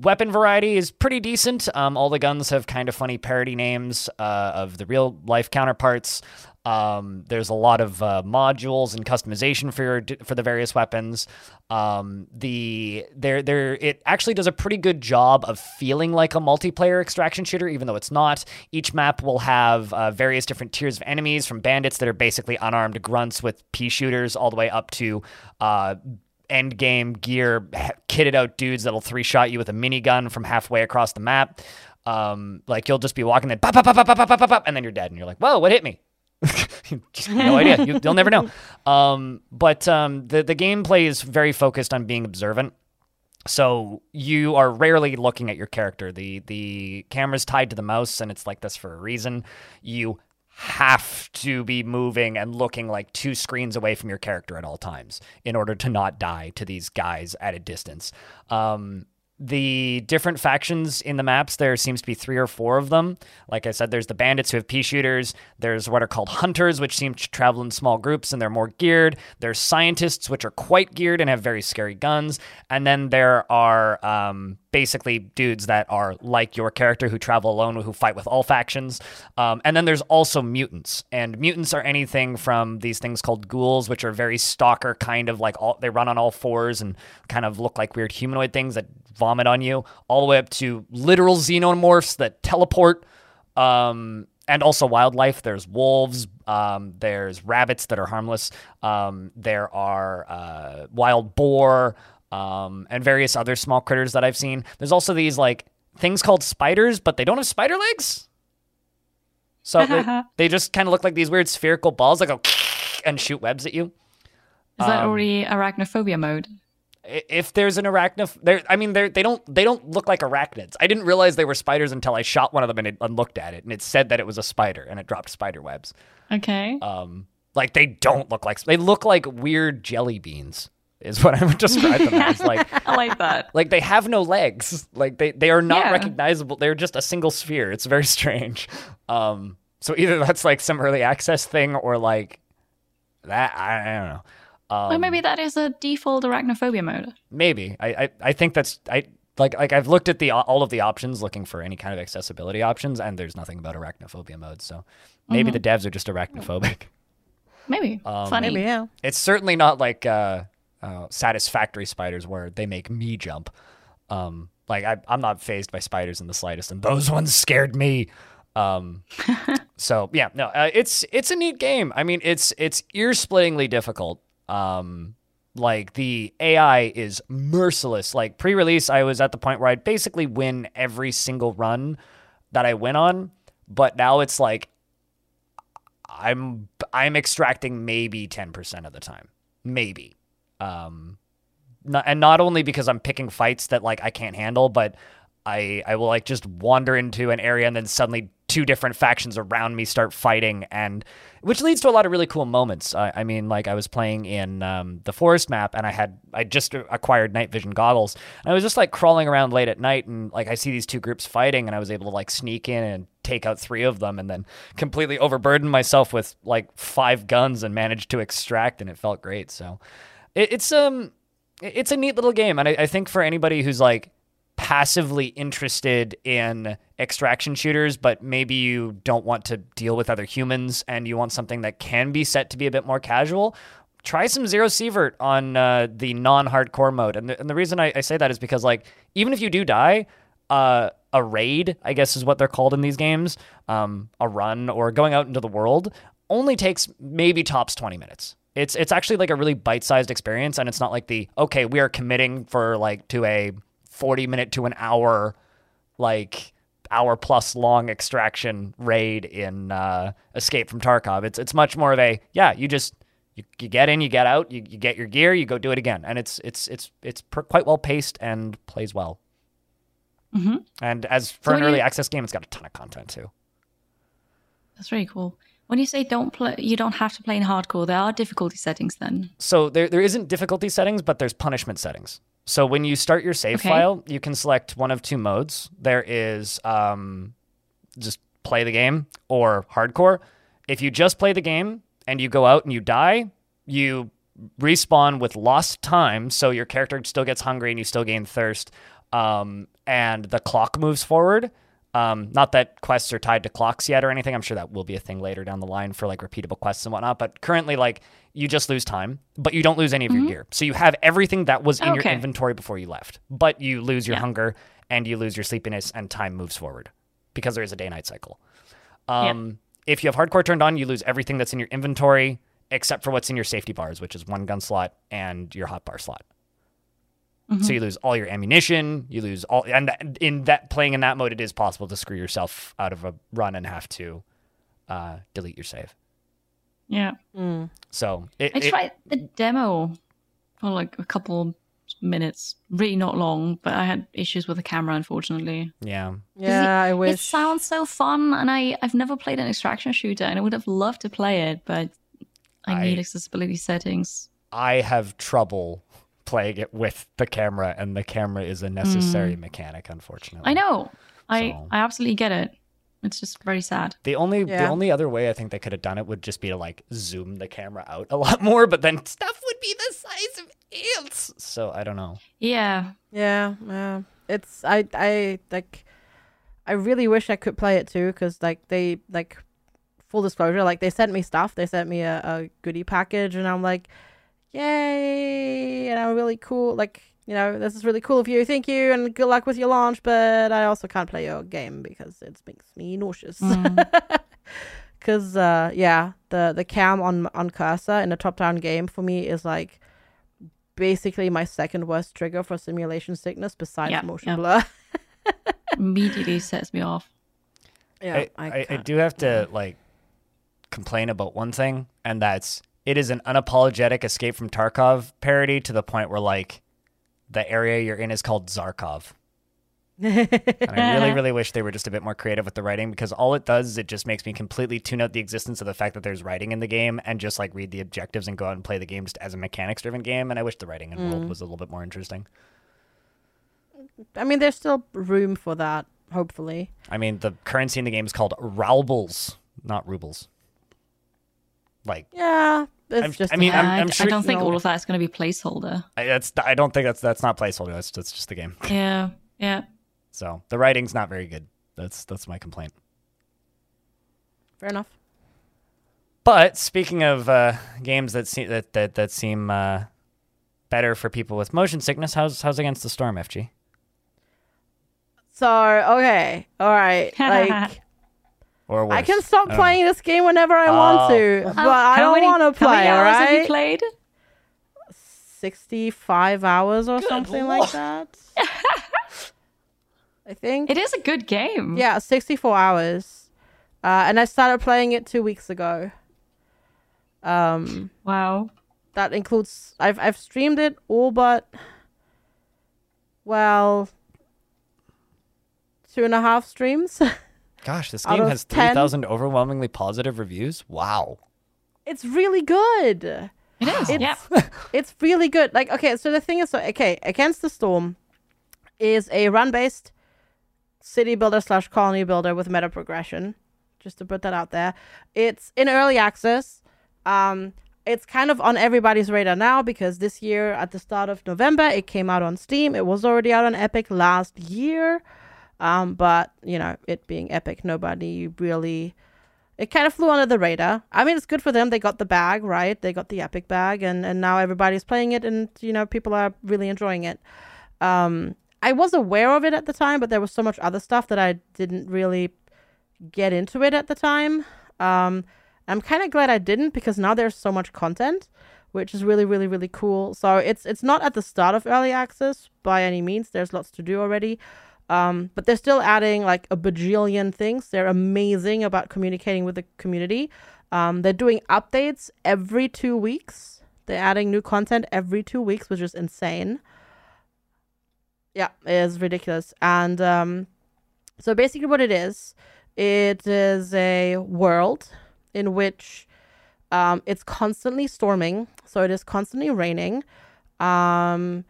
weapon variety is pretty decent. Um, all the guns have kind of funny parody names uh, of the real life counterparts. Um, there's a lot of uh, modules and customization for your, for the various weapons. Um, the there there it actually does a pretty good job of feeling like a multiplayer extraction shooter, even though it's not. Each map will have uh, various different tiers of enemies, from bandits that are basically unarmed grunts with pea shooters, all the way up to uh, end game gear, kitted out dudes that'll three shot you with a minigun from halfway across the map. Um, like you'll just be walking then, pop, pop, pop, pop, pop, pop, pop, and then you're dead, and you're like, whoa, what hit me? (laughs) no idea. You, will never know. Um, but um, the the gameplay is very focused on being observant. So you are rarely looking at your character. The the camera's tied to the mouse and it's like this for a reason. You have to be moving and looking like two screens away from your character at all times in order to not die to these guys at a distance. Um, the different factions in the maps, there seems to be three or four of them. Like I said, there's the bandits who have pea shooters. There's what are called hunters, which seem to travel in small groups and they're more geared. There's scientists, which are quite geared and have very scary guns. And then there are um, basically dudes that are like your character who travel alone, who fight with all factions. Um, and then there's also mutants. And mutants are anything from these things called ghouls, which are very stalker kind of like all, they run on all fours and kind of look like weird humanoid things that vomit on you, all the way up to literal xenomorphs that teleport. Um, and also wildlife. There's wolves. Um, there's rabbits that are harmless. Um, there are uh, wild boar um, and various other small critters that I've seen. There's also these like things called spiders, but they don't have spider legs. So (laughs) they, they just kind of look like these weird spherical balls that go (laughs) and shoot webs at you. Is that Um, already arachnophobia mode? If there's an arachnid, there. I mean, they they don't they don't look like arachnids. I didn't realize they were spiders until I shot one of them and, it, and looked at it, and it said that it was a spider, and it dropped spider webs. Okay. Um, like they don't look like they look like weird jelly beans. Is what I would describe them as. Like (laughs) I like that. like they have no legs. Like they they are not Yeah. recognizable. They're just a single sphere. It's very strange. Um, so either that's like some early access thing or like that. I, I don't know. Um, Well, maybe that is a default arachnophobia mode. maybe I, I I think that's I like like I've looked at the all of the options looking for any kind of accessibility options and there's nothing about arachnophobia mode. So maybe the devs are just arachnophobic. Maybe. (laughs) Um, Funny. Maybe yeah. It's certainly not like uh, uh, satisfactory spiders where they make me jump. Um, like I, I'm not phased by spiders in the slightest, and those ones scared me. Um, (laughs) so yeah, no, uh, it's it's a neat game. I mean, it's it's ear splittingly difficult. Um, like the AI is merciless. Like pre-release, I was at the point where I'd basically win every single run that I went on, but now it's like I'm I'm extracting maybe 10% of the time. Maybe. Um not, and not only because I'm picking fights that like I can't handle, but I I will like just wander into an area and then suddenly two different factions around me start fighting and which leads to a lot of really cool moments. I, I mean, like I was playing in um, the forest map and I had I just acquired night vision goggles and I was just like crawling around late at night and like I see these two groups fighting and I was able to like sneak in and take out three of them and then completely overburden myself with like five guns and managed to extract and it felt great. So it, it's um it's a neat little game and I, I think for anybody who's like passively interested in extraction shooters, but maybe you don't want to deal with other humans and you want something that can be set to be a bit more casual, try some Zero Sievert on uh, the non hardcore mode. And the, and the reason I, I say that is because, like, even if you do die, uh, a raid, I guess is what they're called in these games, um, a run or going out into the world, only takes maybe tops 20 minutes. It's it's actually like a really bite-sized experience and it's not like the okay, we are committing for like to a 40 minute to an hour like hour plus long extraction raid in uh, Escape from Tarkov. It's it's much more of a yeah, you just you, you get in, you get out, you, you get your gear, you go do it again, and it's it's it's it's per, quite well paced and plays well. hmm And as for So an early you- access game, it's got a ton of content too. That's really cool. When you say don't play, you don't have to play in hardcore. There are difficulty settings then. So there there isn't difficulty settings, but there's punishment settings. So when you start your save Okay. file, you can select one of two modes. There is um, just play the game or hardcore. If you just play the game and you go out and you die, you respawn with lost time, so your character still gets hungry and you still gain thirst, um, and the clock moves forward. Um, not that quests are tied to clocks yet or anything. I'm sure that will be a thing later down the line for like repeatable quests and whatnot. But currently, like you just lose time, but you don't lose any of your gear. So you have everything that was in your inventory before you left, but you lose your Yeah. hunger and you lose your sleepiness, and time moves forward because there is a day-night cycle. Um, If you have hardcore turned on, you lose everything that's in your inventory except for what's in your safety bars, which is one gun slot and your hotbar slot. So you lose all your ammunition, you lose all, and in that playing in that mode, it is possible to screw yourself out of a run and have to uh, delete your save. Yeah. So it, I it- tried the demo for like a couple minutes, really not long, but I had issues with the camera, unfortunately. yeah, Yeah, I wish. It sounds so fun, and I I've never played an extraction shooter, and I would have loved to play it, but I, need accessibility settings. I have trouble playing it with the camera, and the camera is a necessary mm. mechanic, unfortunately. I know. I So- I absolutely get it. It's just very sad. The only the only other way I think they could have done it would just be to like zoom the camera out a lot (laughs) more, but then stuff would be the size of ants. So I don't know. Yeah. Yeah, yeah. It's I I like I really wish I could play it too cuz like they like full disclosure like they sent me stuff. They sent me a, a goodie package and I'm like yay and I'm really cool like you know, this is really cool of you. Thank you and good luck with your launch, but I also can't play your game because it makes me nauseous. (laughs) Cuz uh yeah, the the cam on on cursor in a top-down game for me is like basically my second worst trigger for simulation sickness besides Yeah, motion yeah. blur. (laughs) Immediately sets me off. yeah, I, I, I can't. do have to like complain about one thing, and that's it is an unapologetic Escape from Tarkov parody to the point where like the area you're in is called Zarkov. And I really, really wish they were just a bit more creative with the writing because all it does is it just makes me completely tune out the existence of the fact that there's writing in the game and just like read the objectives and go out and play the game just as a mechanics driven game. And I wish the writing and world mm. was a little bit more interesting. I mean, there's still room for that, hopefully. I mean, the currency in the game is called Raubles, not rubles. Like, Yeah, it's I'm- just. I mean, I'm- I, I'm I don't think no. all of that is going to be placeholder. I, that's I don't think that's that's not placeholder. That's that's just the game. Yeah. Yeah. So the writing's not very good. That's that's my complaint. Fair enough. But speaking of uh, games that seem that that, that seem uh, better for people with motion sickness, how's how's Against the Storm, FG? So okay, all right. (laughs) Like Or worse? I can stop don't know. playing this game whenever I want Oh. to, but How- I don't want to play. How many play. All hours have you played? sixty-five hours or something lord. like that. (laughs) I think. It is a good game. Yeah, 64 hours. Uh, and I started playing it two weeks ago. Um, Wow. that includes I've I've streamed it all but well two and a half streams. (laughs) Gosh, this game of has 10? three thousand overwhelmingly positive reviews. Wow. it's really good. It is. It's yeah. (laughs) it's really good. Like okay, so the thing is, so, okay, Against the Storm is a run-based city builder slash colony builder with meta progression. Just to put that out there, it's in early access. Um, it's kind of on everybody's radar now because this year at the start of November it came out on Steam. It was already out on Epic last year, um, but you know it being Epic, nobody really. It kind of flew under the radar. I mean, it's good for them. They got the bag, right? They got the Epic bag, and and now everybody's playing it, and you know people are really enjoying it. Um, I was aware of it at the time, but there was so much other stuff that I didn't really get into it at the time. Um, I'm kind of glad I didn't because now there's so much content, which is really, really, really cool. So it's it's not at the start of early access by any means. There's lots to do already. Um, but they're still adding like a bajillion things. They're amazing about communicating with the community. Um, they're doing updates every two weeks. They're adding new content every two weeks, which is insane. Yeah, it is ridiculous. And um, so basically, what it is, it is a world in which um, it's constantly storming. So it is constantly raining. Um,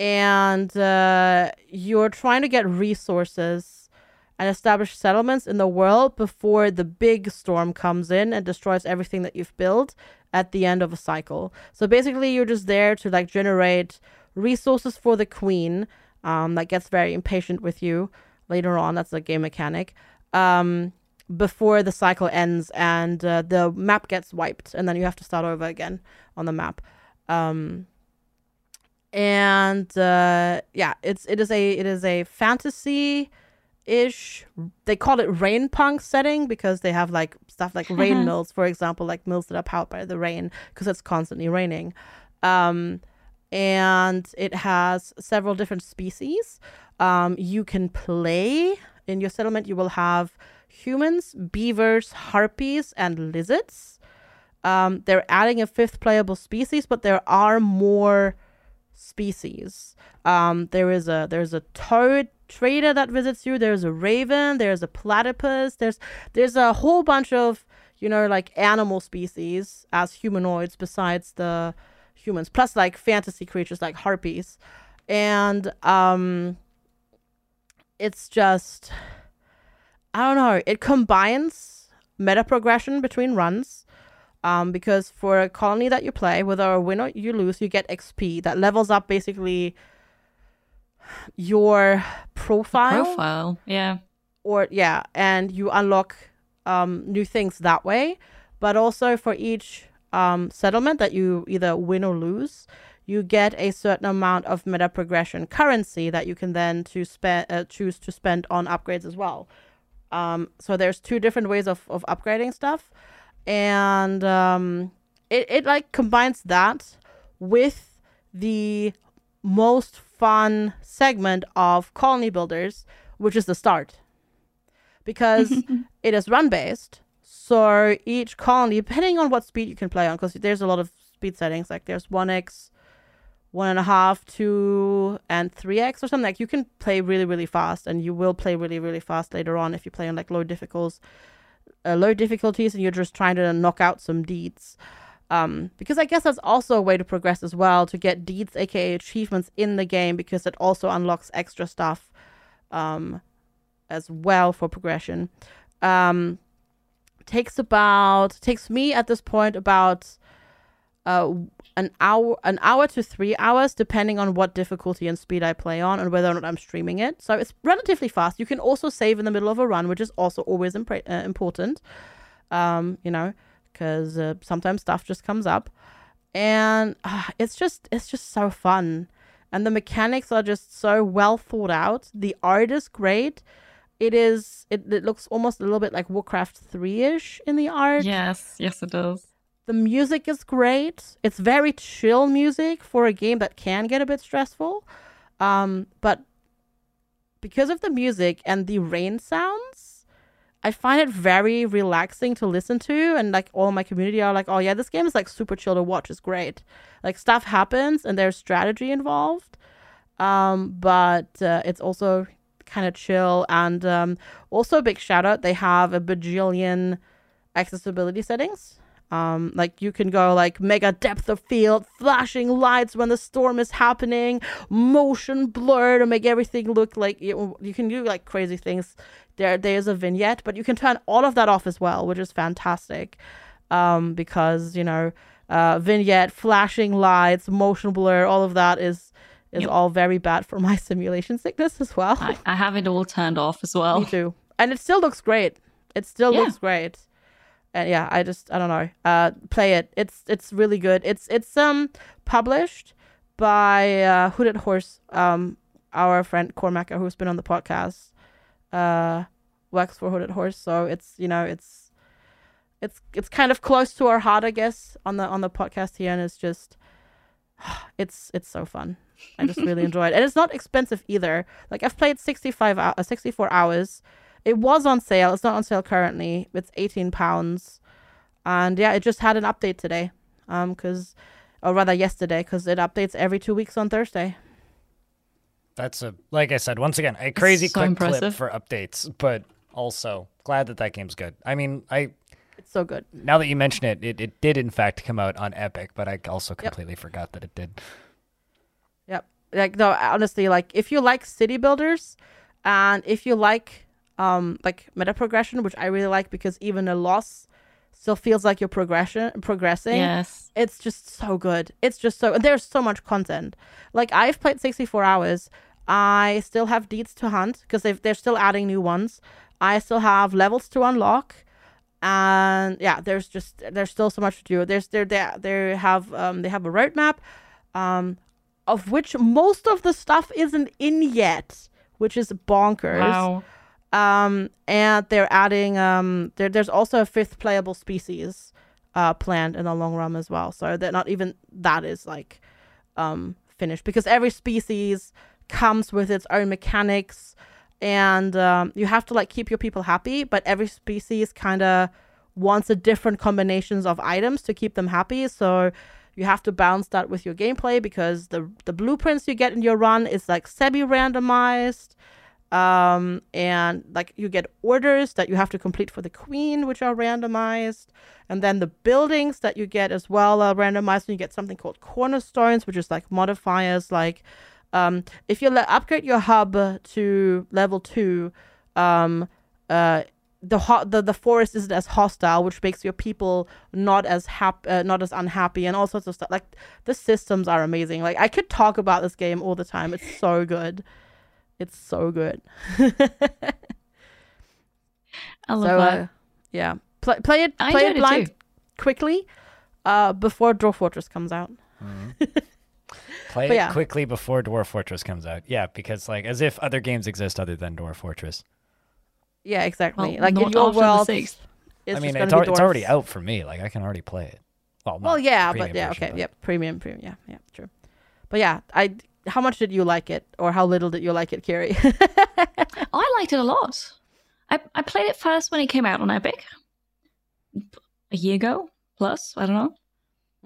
and uh, you're trying to get resources and establish settlements in the world before the big storm comes in and destroys everything that you've built at the end of a cycle. So basically, you're just there to like generate resources for the queen um, that gets very impatient with you later on. That's a game mechanic. Um, before the cycle ends and uh, the map gets wiped, and then you have to start over again on the map. Um, and uh, yeah, it's it is a it is a fantasy ish. They call it rain punk setting because they have like stuff like rain (laughs) mills, for example, like mills that are powered by the rain because it's constantly raining. Um, and it has several different species. Um, you can play in your settlement. You will have humans, beavers, harpies, and lizards. Um, they're adding a fifth playable species, but there are more species. Um, there is a there's a toad trader that visits you. There's a raven. There's a platypus. There's there's a whole bunch of you know like animal species as humanoids besides the humans, plus like fantasy creatures like harpies, and um, it's just I don't know. It combines meta progression between runs. Um, because for a colony that you play, whether you win or you lose, you get XP that levels up basically your profile, Profile. Yeah. or yeah, and you unlock um, new things that way. But also for each um, settlement that you either win or lose, you get a certain amount of meta progression currency that you can then to spend uh, choose to spend on upgrades as well. Um, so there's two different ways of, of upgrading stuff, and um, it it like combines that with the most fun segment of colony builders, which is the start, because (laughs) it is run based. So each colony, depending on what speed you can play on, because there's a lot of speed settings, like there's one x, one and a half, two, and three x or something. Like you can play really, really fast, and you will play really, really fast later on if you play on like low difficulties, uh, low difficulties, and you're just trying to knock out some deeds. Um, because I guess that's also a way to progress as well to get deeds, aka achievements, in the game because it also unlocks extra stuff, um, as well for progression. Um, takes about takes me at this point about uh, an hour, an hour to three hours, depending on what difficulty and speed I play on, and whether or not I'm streaming it. So it's relatively fast. You can also save in the middle of a run, which is also always impre- uh, important. Um, you know, because uh, sometimes stuff just comes up, and uh, it's just it's just so fun, and the mechanics are just so well thought out. The art is great. It is. It, it looks almost a little bit like Warcraft three ish in the art. Yes, yes, it does. The music is great. It's very chill music for a game that can get a bit stressful. Um, but because of the music and the rain sounds, I find it very relaxing to listen to. And like all my community are like, oh yeah, this game is like super chill to watch. It's great. Like stuff happens and there's strategy involved. Um, but uh, it's also kind of chill. And um, also a big shout out, they have a bajillion accessibility settings. Um, like you can go like mega depth of field, flashing lights when the storm is happening, motion blur to make everything look like you, you can do like crazy things. There, there's a vignette, but you can turn all of that off as well, which is fantastic. Um, because you know, uh, vignette, flashing lights, motion blur, all of that is is Yep. all very bad for (laughs) my simulation sickness as well. I, I have it all turned off as well. Me too. And it still looks great. It still Yeah. looks great. And yeah, I just I don't know. Uh play it. It's it's really good. It's it's um published by uh Hooded Horse, um our friend Cormac who's been on the podcast. Uh works for Hooded Horse, so it's you know, it's it's it's kind of close to our heart, I guess, on the on the podcast here and it's just (sighs) it's it's so fun. I just really (laughs) enjoy it. And it's not expensive either. Like I've played 65 hou- uh, 64 hours. It was on sale. It's not on sale currently. It's 18 pounds. And yeah, it just had an update today. Um cuz or rather yesterday cuz it updates every 2 weeks on Thursday. That's a like I said once again a crazy so quick impressive. clip for updates, but also glad that that game's good. I mean, I It's so good. now that you mention it, it, it did in fact come out on Epic, but I also completely forgot that it did. Yep. Like no, honestly, like if you like city builders, and if you like um like meta progression, which I really like because even a loss still feels like you're progression progressing. Yes. It's just so good. It's just so there's so much content. Like I've played 64 hours. I still have deeds to hunt because they they're still adding new ones. I still have levels to unlock. And yeah, there's just there's still so much to do. There's there they they have um they have a roadmap. Um of which most of the stuff isn't in yet, which is bonkers. Wow. Um, and they're adding um, there, there's also a fifth playable species uh planned in the long run as well. So that not even that is like um finished because every species comes with its own mechanics and um, you have to like keep your people happy but every species kind of wants a different combinations of items to keep them happy so you have to balance that with your gameplay because the the blueprints you get in your run is like semi randomized um and like you get orders that you have to complete for the queen which are randomized and then the buildings that you get as well are randomized and you get something called cornerstones which is like modifiers like um if you le- upgrade your hub to level 2 um uh the, ho- the the forest isn't as hostile, which makes your people not as hap- uh, not as unhappy, and all sorts of stuff. Like the systems are amazing. Like I could talk about this game all the time. It's so good. It's so good. (laughs) I love so that. uh, yeah, play play it play it it blind too. quickly, uh, before Dwarf Fortress comes out. (laughs) Play But it yeah. quickly before Dwarf Fortress comes out. Yeah, because like as if other games exist other than Dwarf Fortress. Yeah, exactly. Well, like in not your after the world, it's I mean, just it's, gonna al- be it's already out for me. Like I can already play it. Well, Well, yeah, but yeah, version, okay, yep, premium, premium, yeah, yeah, true. But yeah, I. How much did you like it, or how little did you like it, Kiri? (laughs) I liked it a lot. I, I played it first when it came out on Epic a year ago plus. I don't know,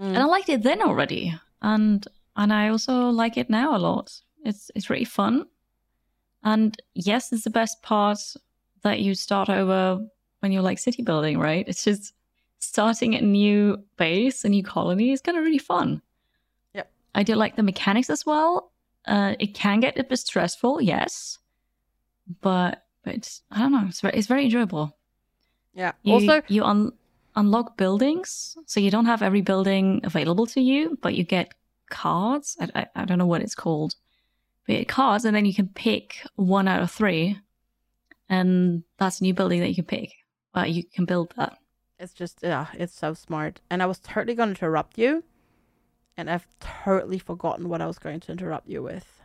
mm. and I liked it then already, and and I also like it now a lot. It's it's really fun, and yes, it's the best part that you start over when you're like city building, right? It's just starting a new base, a new colony is kind of really fun. I do like the mechanics as well. Uh, it can get a bit stressful, yes, but but it's, I don't know. It's very, it's very enjoyable. yeah. You, also, you un- unlock buildings. So you don't have every building available to you, but you get cards. I, I, I don't know what it's called. But you get cards, and then you can pick one out of three. And that's a new building that you can pick. But you can build that. It's just, yeah, it's so smart. And I was totally going to interrupt you, and I've totally forgotten what I was going to interrupt you with.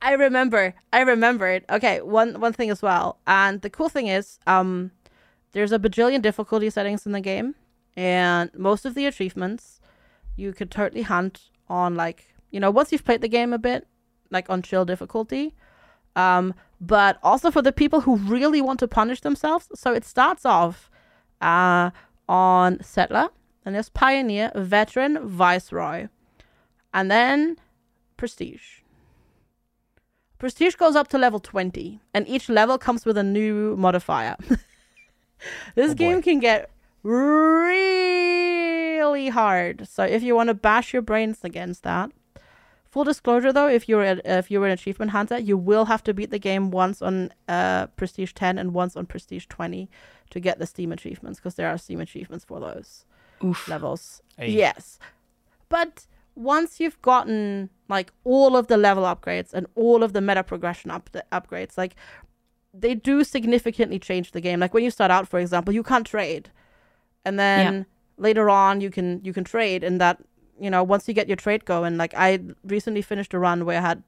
I remember. I remembered. Okay, one one thing as well. And the cool thing is, um, there's a bajillion difficulty settings in the game, and most of the achievements you could totally hunt on like you know once you've played the game a bit, like on chill difficulty. Um, but also for the people who really want to punish themselves. So it starts off uh, on Settler, and there's Pioneer, Veteran, Viceroy, and then Prestige. Prestige goes up to level 20, and each level comes with a new modifier. (laughs) this Oh, game can get really hard. So if you want to bash your brains against that, full disclosure though, if you're a, if you're an achievement hunter, you will have to beat the game once on uh, Prestige 10 and once on Prestige 20 to get the Steam achievements because there are Steam achievements for those Oof. levels. Hey. Yes. But once you've gotten like all of the level upgrades and all of the meta progression up upgrades, like they do significantly change the game. Like when you start out, for example, you can't trade. And then later on you can you can trade and that you know, once you get your trade going, like I recently finished a run where I had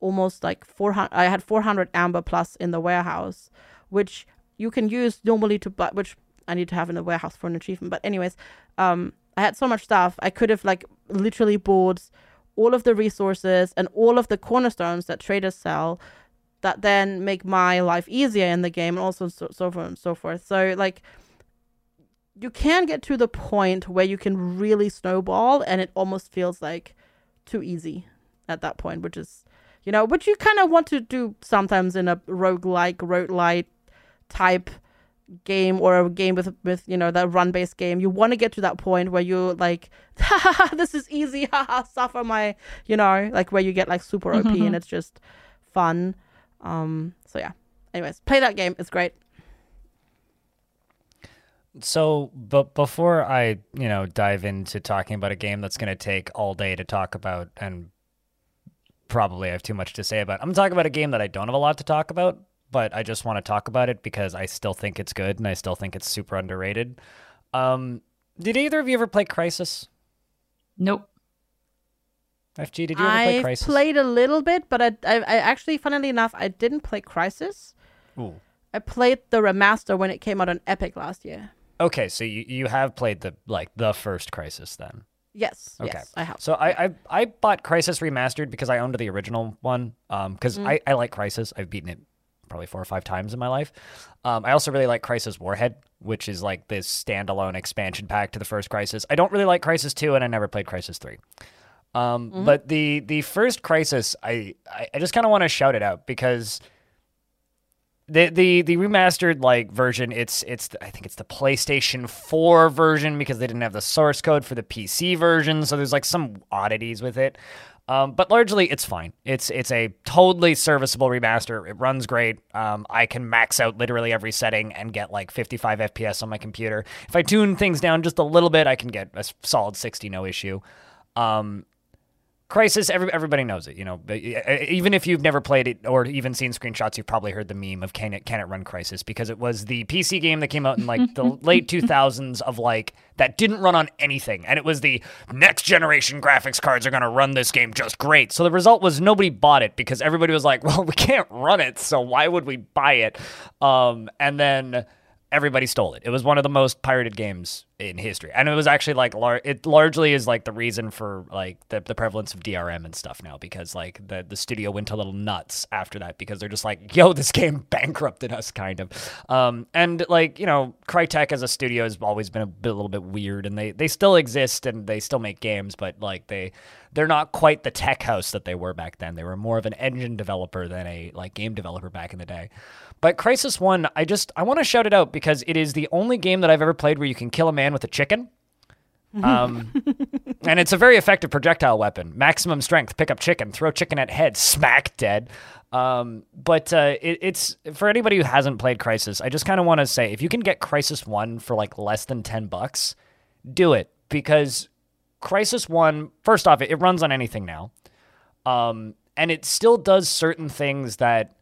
almost like 400 I had 400 amber plus in the warehouse, which you can use normally to buy which I need to have in the warehouse for an achievement. But anyways, um I had so much stuff. I could have like literally bought all of the resources and all of the cornerstones that traders sell that then make my life easier in the game and also so, so forth and so forth. So like you can get to the point where you can really snowball and it almost feels like too easy at that point, which is you know, which you kind of want to do sometimes in a rogue roguelike, roguelite type game or a game with with you know that run based game you want to get to that point where you're like (laughs) this is easy (laughs) haha suffer my you know like where you get like super op and it's just fun. Um so yeah. Anyways play that game. It's great. So, but before I, you know, dive into talking about a game that's going to take all day to talk about and probably I have too much to say about, I'm going to talk about a game that I don't have a lot to talk about, but I just want to talk about it because I still think it's good and I still think it's super underrated. Um, did either of you ever play Crysis? Nope. FG, did you ever play Crysis? i played a little bit but I, I i actually funnily enough i didn't play crysis Ooh. i played the remaster when it came out on epic last year Okay, so you, you have played the like the first Crysis then. yes Okay. yes i have So I, I I bought Crysis Remastered because I owned the original one. Um, because I, I like Crysis. I've beaten it probably four or five times in my life. Um, I also really like Crysis Warhead, which is like this standalone expansion pack to the first Crysis. I don't really like Crysis Two, and I never played Crysis Three. Um, but the the first Crysis, I I, I just kind of want to shout it out because the the the remastered like version it's it's the, I think it's the PlayStation 4 version because they didn't have the source code for the PC version so there's like some oddities with it um, but largely it's fine. It's it's a totally serviceable remaster. It runs great. Um, I can max out literally every setting and get like 55 FPS on my computer. If I tune things down just a little bit I can get a solid 60 no issue. Um, Crysis, every, everybody knows it. You know, But, even if you've never played it or even seen screenshots, you've probably heard the meme of "Can it can it run Crysis?" Because it was the PC game that came out in like the (laughs) late 2000s of like that didn't run on anything, and it was the next generation graphics cards are gonna run this game just great. So the result was nobody bought it because everybody was like, (laughs) "Well, we can't run it, so why would we buy it?" Um, and then everybody stole it. It was one of the most pirated games in history, and it was actually like lar- it largely is like the reason for like the, the prevalence of DRM and stuff now because like the the studio went a little nuts after that because they're just like, yo, this game (laughs) bankrupted us, kind of. Um, and like you know, Crytek as a studio has always been a, bit, a little bit weird, and they they still exist and they still make games, but like they they're not quite the tech house that they were back then. They were more of an engine developer than a like game developer back in the day. But Crysis 1, I just I want to shout it out because it is the only game that I've ever played where you can kill a man with a chicken. Um (laughs) and it's a very effective projectile weapon. Maximum strength, pick up chicken, throw chicken at head, smack dead. Um, but uh, it, it's for anybody who hasn't played Crysis. I just kind of want to say, if you can get Crysis One for like less than ten bucks, do it because Crysis One, first off, it, it runs on anything now, um, and it still does certain things that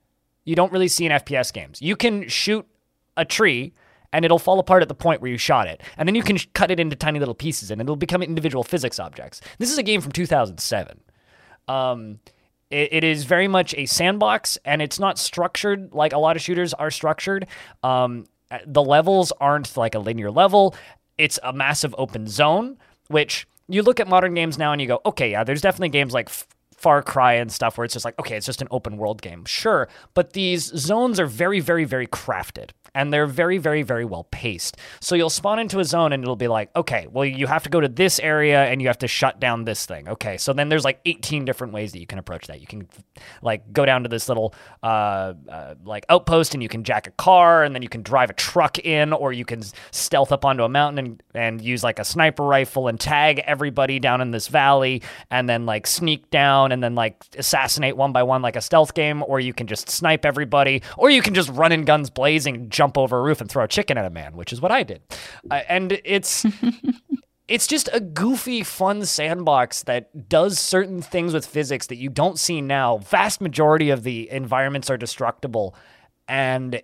you don't really see in FPS games. You can shoot a tree and it'll fall apart at the point where you shot it. And then you can cut it into tiny little pieces and it'll become individual physics objects. This is a game from 2007. Um, it, it is very much a sandbox and it's not structured like a lot of shooters are structured. Um, the levels aren't like a linear level, it's a massive open zone, which you look at modern games now and you go, okay, yeah, there's definitely games like Far Cry and stuff where it's just like, okay, it's just an open world game. Sure, but these zones are very, very, very crafted and they're very, very, very well paced. So you'll spawn into a zone and it'll be like, okay, well, you have to go to this area and you have to shut down this thing. Okay, so then there's like 18 different ways that you can approach that. You can like go down to this little uh, uh, like outpost and you can jack a car and then you can drive a truck in or you can stealth up onto a mountain and, and use like a sniper rifle and tag everybody down in this valley and then like sneak down and then like assassinate one by one like a stealth game or you can just snipe everybody or you can just run in guns blazing jump over a roof and throw a chicken at a man which is what i did uh, and it's (laughs) it's just a goofy, fun sandbox that does certain things with physics that you don't see now. Vast majority of the environments are destructible, and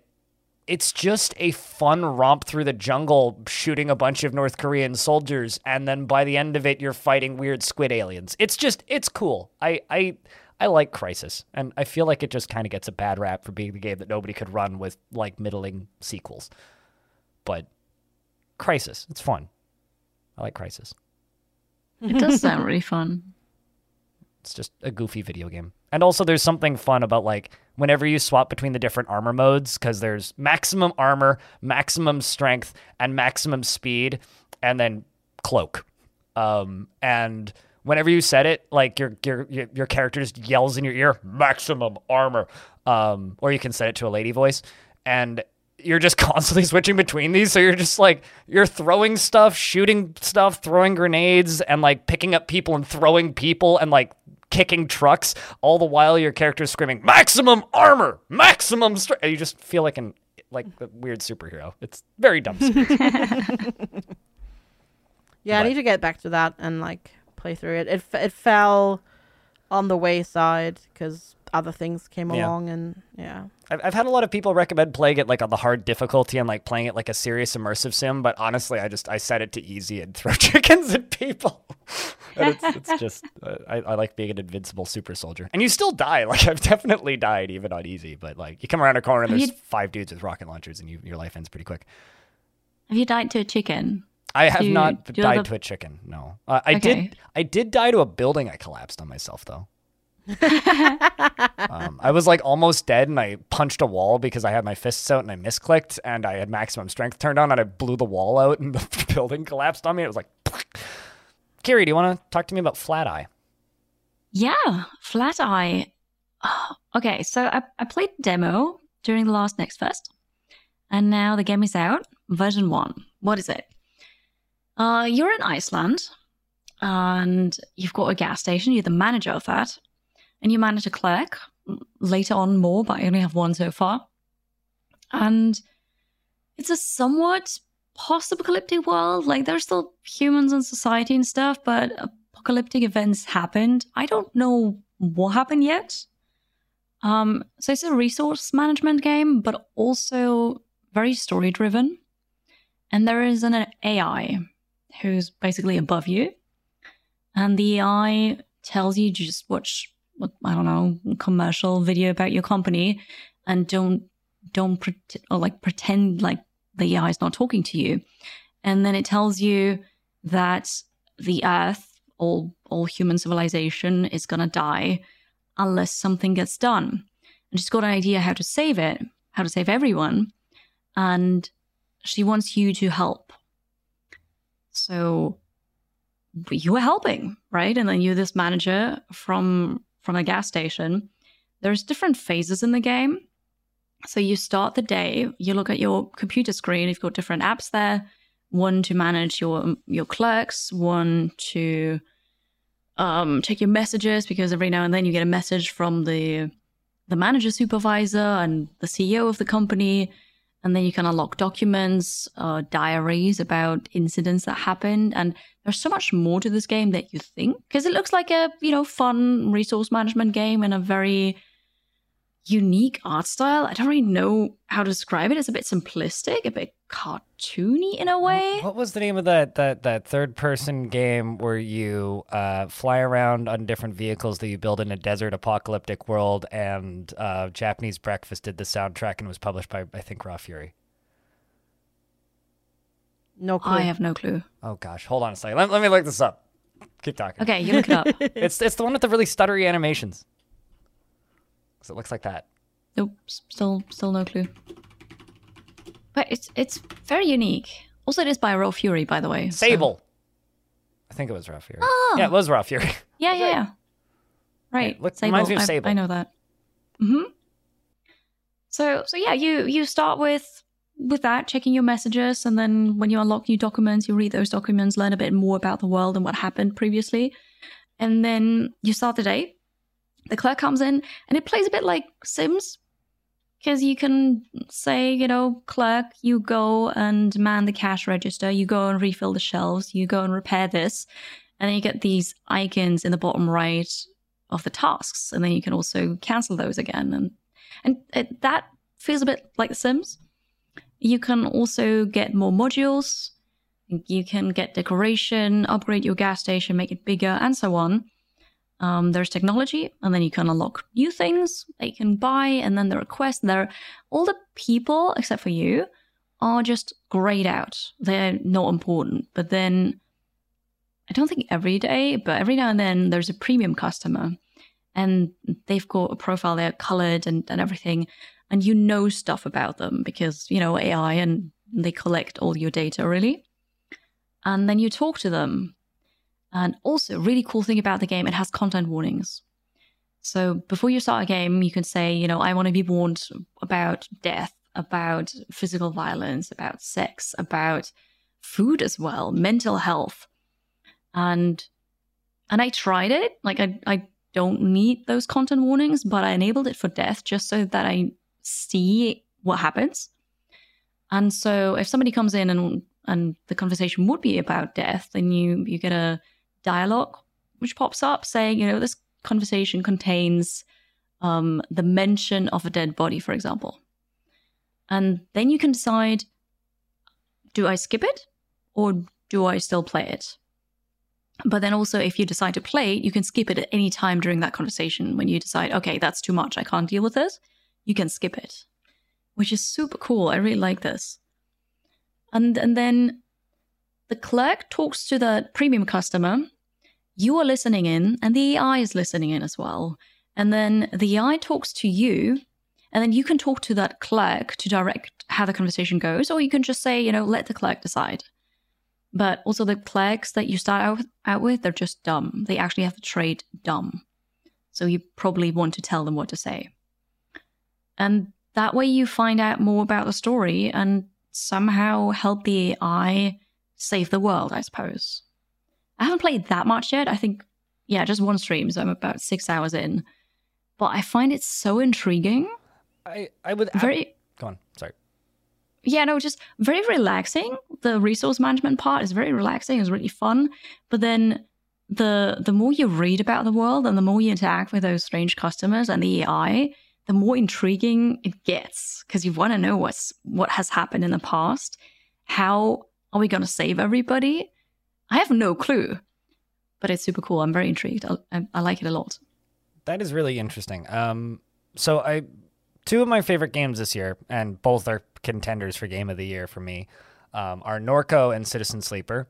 it's just a fun romp through the jungle, shooting a bunch of North Korean soldiers, and then by the end of it, you're fighting weird squid aliens. It's just, it's cool. I, I, I like Crysis, and I feel like it just kind of gets a bad rap for being the game that nobody could run with like middling sequels. But Crysis, it's fun. I like Crysis. It does sound really fun. It's just a goofy video game. And also, there's something fun about like whenever you swap between the different armor modes, because there's maximum armor, maximum strength, and maximum speed, and then cloak. Um, and whenever you said it, like your your your, your character just yells in your ear, maximum armor. Um, or you can set it to a lady voice, and you're just (laughs) constantly switching between these. So you're just like you're throwing stuff, shooting stuff, throwing grenades, and like picking up people and throwing people and like kicking trucks. All the while your character's screaming maximum armor, maximum strength. And you just feel like an like a weird superhero. It's very dumb. (laughs) (laughs) Yeah, I need to get back to that and like play through it. It f- it fell on the wayside because other things came Yeah. along, and yeah. I've, I've had a lot of people recommend playing it like on the hard difficulty and like playing it like a serious immersive sim, but honestly, I just I set it to easy and (laughs) throw chickens at people. (laughs) and it's, it's just uh, I, I like being an invincible super soldier, and you still die. (laughs) Like I've definitely died even on easy, but like you come around a corner and there's you- five dudes with rocket launchers, and you, your life ends pretty quick. Have you died to a chicken? I have you- not you have died to a chicken. No, uh, I Okay. did. I did die to a building. I collapsed on myself though. (laughs) um, I was like almost dead, and I punched a wall because I had my fists out and I misclicked, and I had maximum strength turned on, and I blew the wall out, and (laughs) the building collapsed on me. It was like, (laughs) Kiri, do you want to talk to me about Flat Eye? Yeah, Flat Eye. Oh, (gasps) okay, so I, I played demo during the last Next Fest, and now the game is out, version one. What is it? Uh, you're in Iceland, and you've got a gas station. You're the manager of that, and you manage a clerk. Later on, more, but I only have one so far. And it's a somewhat post-apocalyptic world. Like there's still humans in society and stuff, but apocalyptic events happened. I don't know what happened yet. Um, so it's a resource management game, but also very story driven. And there is an AI who's basically above you, and the AI tells you to just watch I don't know commercial video about your company, and don't don't pret- or like pretend like the AI is not talking to you, and then it tells you that the Earth, all all human civilization, is gonna die unless something gets done. And she's got an idea how to save it, how to save everyone, and she wants you to help. So you were helping, right? And then you're this manager from from a gas station. There's different phases in the game. So you start the day, you look at your computer screen, you've got different apps there, one to manage your your clerks, one to um, check your messages because every now and then you get a message from the the manager supervisor and the CEO of the company, and then you can unlock documents, uh, diaries about incidents that happened, and there's so much more to this game that you think because it looks like a you know fun resource management game and a very unique art style. I don't really know how to describe it. It's a bit simplistic, a bit cartoony in a way. What was the name of that that that third person game where you uh, fly around on different vehicles that you build in a desert apocalyptic world? And uh, Japanese Breakfast did the soundtrack and was published by I think Raw Fury. No clue. I have no clue. Oh gosh, hold on a second. Let, let me look this up. Keep talking. Okay, you look it up. (laughs) It's it's the one with the really stuttery animations. 'Cause it looks like that. Nope, still still no clue. But it's it's very unique. Also, it is by Raw Fury, by the way. so- Sable. I think it was Raw Fury. Oh. Yeah, it was Raw Fury. (laughs) Yeah, yeah, yeah. Right. look- reminds me of I- Sable. I, know that. Hmm. So so yeah, you you start with with that, checking your messages, and then when you unlock new documents, you read those documents, learn a bit more about the world and what happened previously, and then you start the day. The clerk comes in, and it plays a bit like Sims, because you can say, you know, clerk, you go and man the cash register, you go and refill the shelves, you go and repair this, and then you get these icons in the bottom right of the tasks, and then you can also cancel those again, and and it, that feels a bit like The Sims. You can also get more modules. You can get decoration, upgrade your gas station, make it bigger, and so on. Um, there's technology, and then you can unlock new things that you can buy, and then the request. There, all the people except for you are just grayed out. They're not important. But then, I don't think every day, but every now and then, there's a premium customer, and they've got a profile. They're colored and and everything, and you know stuff about them because you know AI and they collect all your data really. And then you talk to them. And also, really cool thing about the game, it has content warnings. So before you start a game, you can say, you know, I want to be warned about death, about physical violence, about sex, about food as well, mental health. And and I tried it. Like I I don't need those content warnings, but I enabled it for death just so that I see what happens. And so if somebody comes in and and the conversation would be about death, then you you get a dialogue which pops up saying, you know, this conversation contains um, the mention of a dead body, for example. And then you can decide do I skip it or do I still play it? But then also, if you decide to play it, you can skip it at any time during that conversation when you decide, okay, that's too much, I can't deal with this. You can skip it, which is super cool. I really like this. And, and then the clerk talks to the premium customer you are listening in and the AI is listening in as well. And then the AI talks to you, and then you can talk to that clerk to direct how the conversation goes, or you can just say, you know, let the clerk decide. But also, the clerks that you start out with, out with they're just dumb. They actually have the trait dumb. So you probably want to tell them what to say. And that way, you find out more about the story and somehow help the AI save the world, I suppose. I haven't played that much yet. I think, yeah, just one stream, so I'm about six hours in. But I find it so intriguing. I I would Very, go on. Sorry. yeah, no, just very relaxing. The resource management part is very relaxing. It's really fun. But then the the more you read about the world and the more you interact with those strange customers and the AI, the more intriguing it gets because you want to know what's what has happened in the past. How are we going to save everybody? I have no clue, but it's super cool. I'm very intrigued. I, I, I like it a lot. That is really interesting. Um, so I, two of my favorite games this year, and both are contenders for Game of the Year for me, um, are Norco and Citizen Sleeper,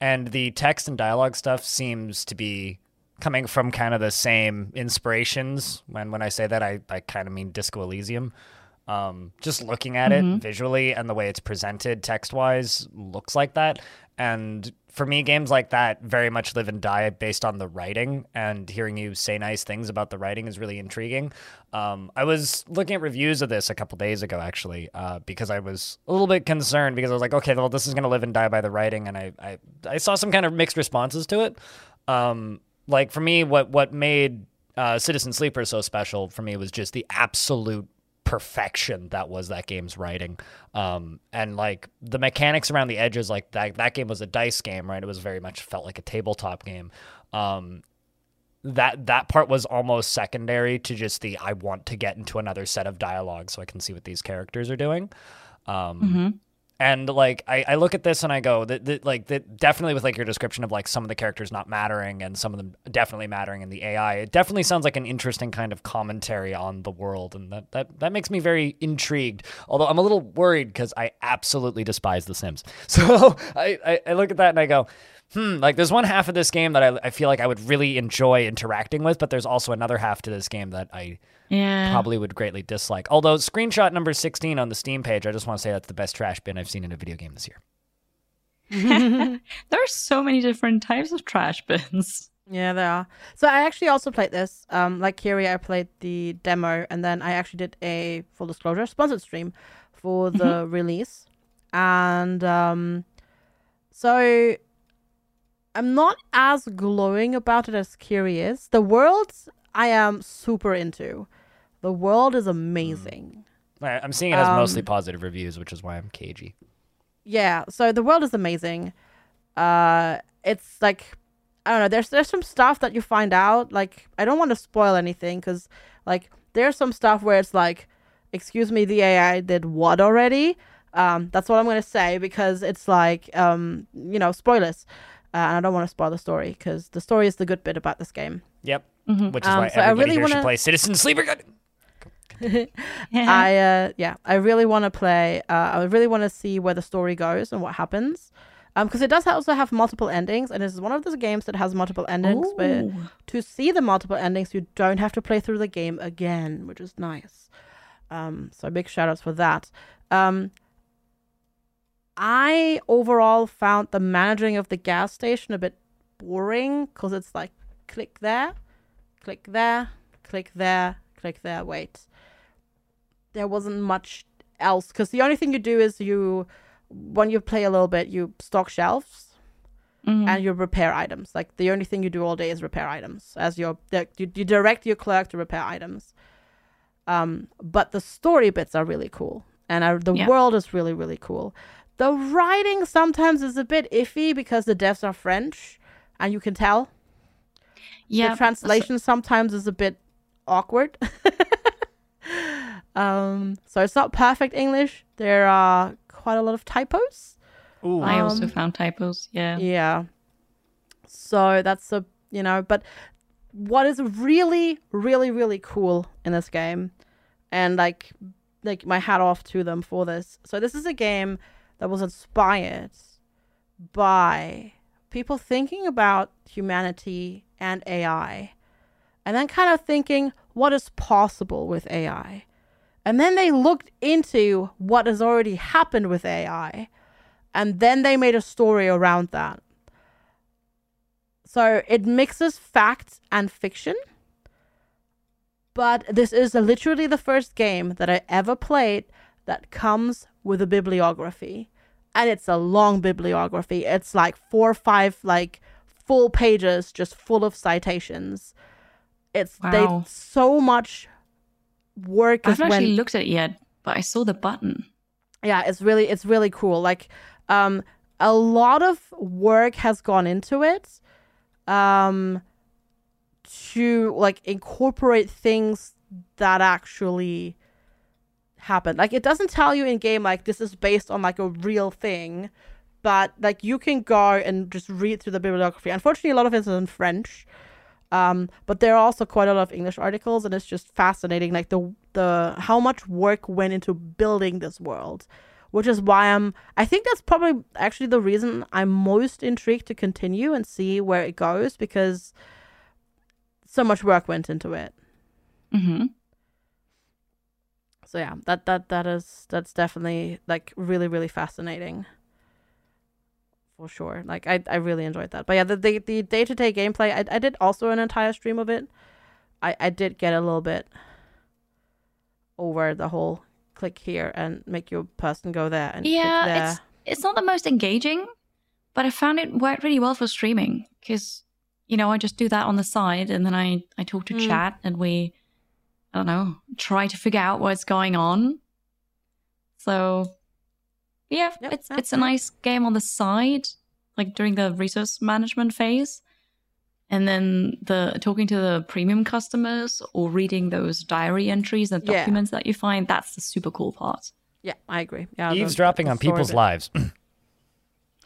and the text and dialogue stuff seems to be coming from kind of the same inspirations. When when I say that, I I kind of mean Disco Elysium. Um, just looking at it visually and the way it's presented text wise looks like that. And for me, games like that very much live and die based on the writing. And hearing you say nice things about the writing is really intriguing. Um, I was looking at reviews of this a couple days ago, actually, uh, because I was a little bit concerned because I was like, okay, well, this is going to live and die by the writing. And I, I, I saw some kind of mixed responses to it. Um, like for me, what what made uh, Citizen Sleeper so special for me was just the absolute perfection that was that game's writing um and like the mechanics around the edges like that that game was a dice game right it was very much felt like a tabletop game um that that part was almost secondary to just the I want to get into another set of dialogue so I can see what these characters are doing. Um, Mm-hmm. And like I, I look at this and I go that, that like that definitely with like your description of like some of the characters not mattering and some of them definitely mattering in the AI. It definitely sounds like an interesting kind of commentary on the world, and that that that makes me very intrigued. Although I'm a little worried because I absolutely despise The Sims. (laughs) So I, I I look at that and I go, hmm, like there's one half of this game that I, I feel like I would really enjoy interacting with, but there's also another half to this game that I Yeah. probably would greatly dislike. Although screenshot number 16 on the Steam page, I just want to say that's the best trash bin I've seen in a video game this year. (laughs) There are so many different types of trash bins. Yeah, they are. So I actually also played this. Um, like Kiri, I played the demo, and then I actually did a full disclosure sponsored stream for the release. And um, so I'm not as glowing about it as Kiri is. The world I am super into. The world is amazing. I- I'm seeing it has Um, mostly positive reviews, which is why I'm cagey. yeah so the world is amazing uh it's like i don't know there's there's some stuff that you find out like i don't want to spoil anything because like there's some stuff where it's like excuse me the ai did what already um that's what i'm gonna say because it's like um you know spoilers uh, and i don't want to spoil the story because the story is the good bit about this game Yep. Mhm. Which is Um, why so I everybody really here should wanna- play Citizen Sleeper. Good. (laughs) I uh yeah, I really want to play. Uh, I really want to see where the story goes and what happens, um, because it does also have multiple endings, and it's one of those games that has multiple endings. Where to see the multiple endings, you don't have to play through the game again, which is nice. Um, so big shout outs for that. Um, I overall found the managing of the gas station a bit boring because it's like click there, click there, click there, click there, wait. There wasn't much else because the only thing you do is you, when you play a little bit, you stock shelves Mhm. and you repair items. Like the only thing you do all day is repair items. As your you, you direct your clerk to repair items. Um, but the story bits are really cool, and uh, the Yeah. world is really really cool. The writing sometimes is a bit iffy because the devs are French, and you can tell. yeah, the translation sometimes is a bit awkward. (laughs) um, so it's not perfect English. There are quite a lot of typos. Ooh. I also um, found typos. Yeah. Yeah. So that's a you know, but what is really, really, really cool in this game, and like like my hat off to them for this. So this is a game that was inspired by people thinking about humanity and AI, and then kind of thinking what is possible with AI. And then they looked into what has already happened with AI and then they made a story around that. So it mixes fact and fiction. But this is literally the first game that I ever played that comes with a bibliography. And it's a long bibliography. It's like four or five like full pages just full of citations. It's Wow. they so much work I haven't when actually looked at it yet, but I saw the button. yeah it's really it's really cool like um a lot of work has gone into it um to like incorporate things that actually happen. Like it doesn't tell you in game like this is based on like a real thing but like you can go and just read through the bibliography. Unfortunately a lot of it is in french um but there are also quite a lot of english articles and it's just fascinating like the the how much work went into building this world which is why i'm i think that's probably actually the reason i'm most intrigued to continue and see where it goes because so much work went into it. Hmm so yeah that that that is that's definitely like really really fascinating for sure like i i really enjoyed that but yeah the the, the day-to-day gameplay I, I did also an entire stream of it i i did get a little bit over the whole click here and make your person go there and Yeah, there. it's it's not the most engaging, but I found it worked really well for streaming because you know, I just do that on the side, and then I I talk to Mm. chat, and we, I don't know, try to figure out what's going on. So, yeah, Yep, it's yep, it's a nice game on the side, like during the resource management phase, and then the talking to the premium customers or reading those diary entries and Yeah. documents that you find. That's the super cool part. Yeah, I agree. Yeah, the- Eavesdropping on people's lives. (clears throat)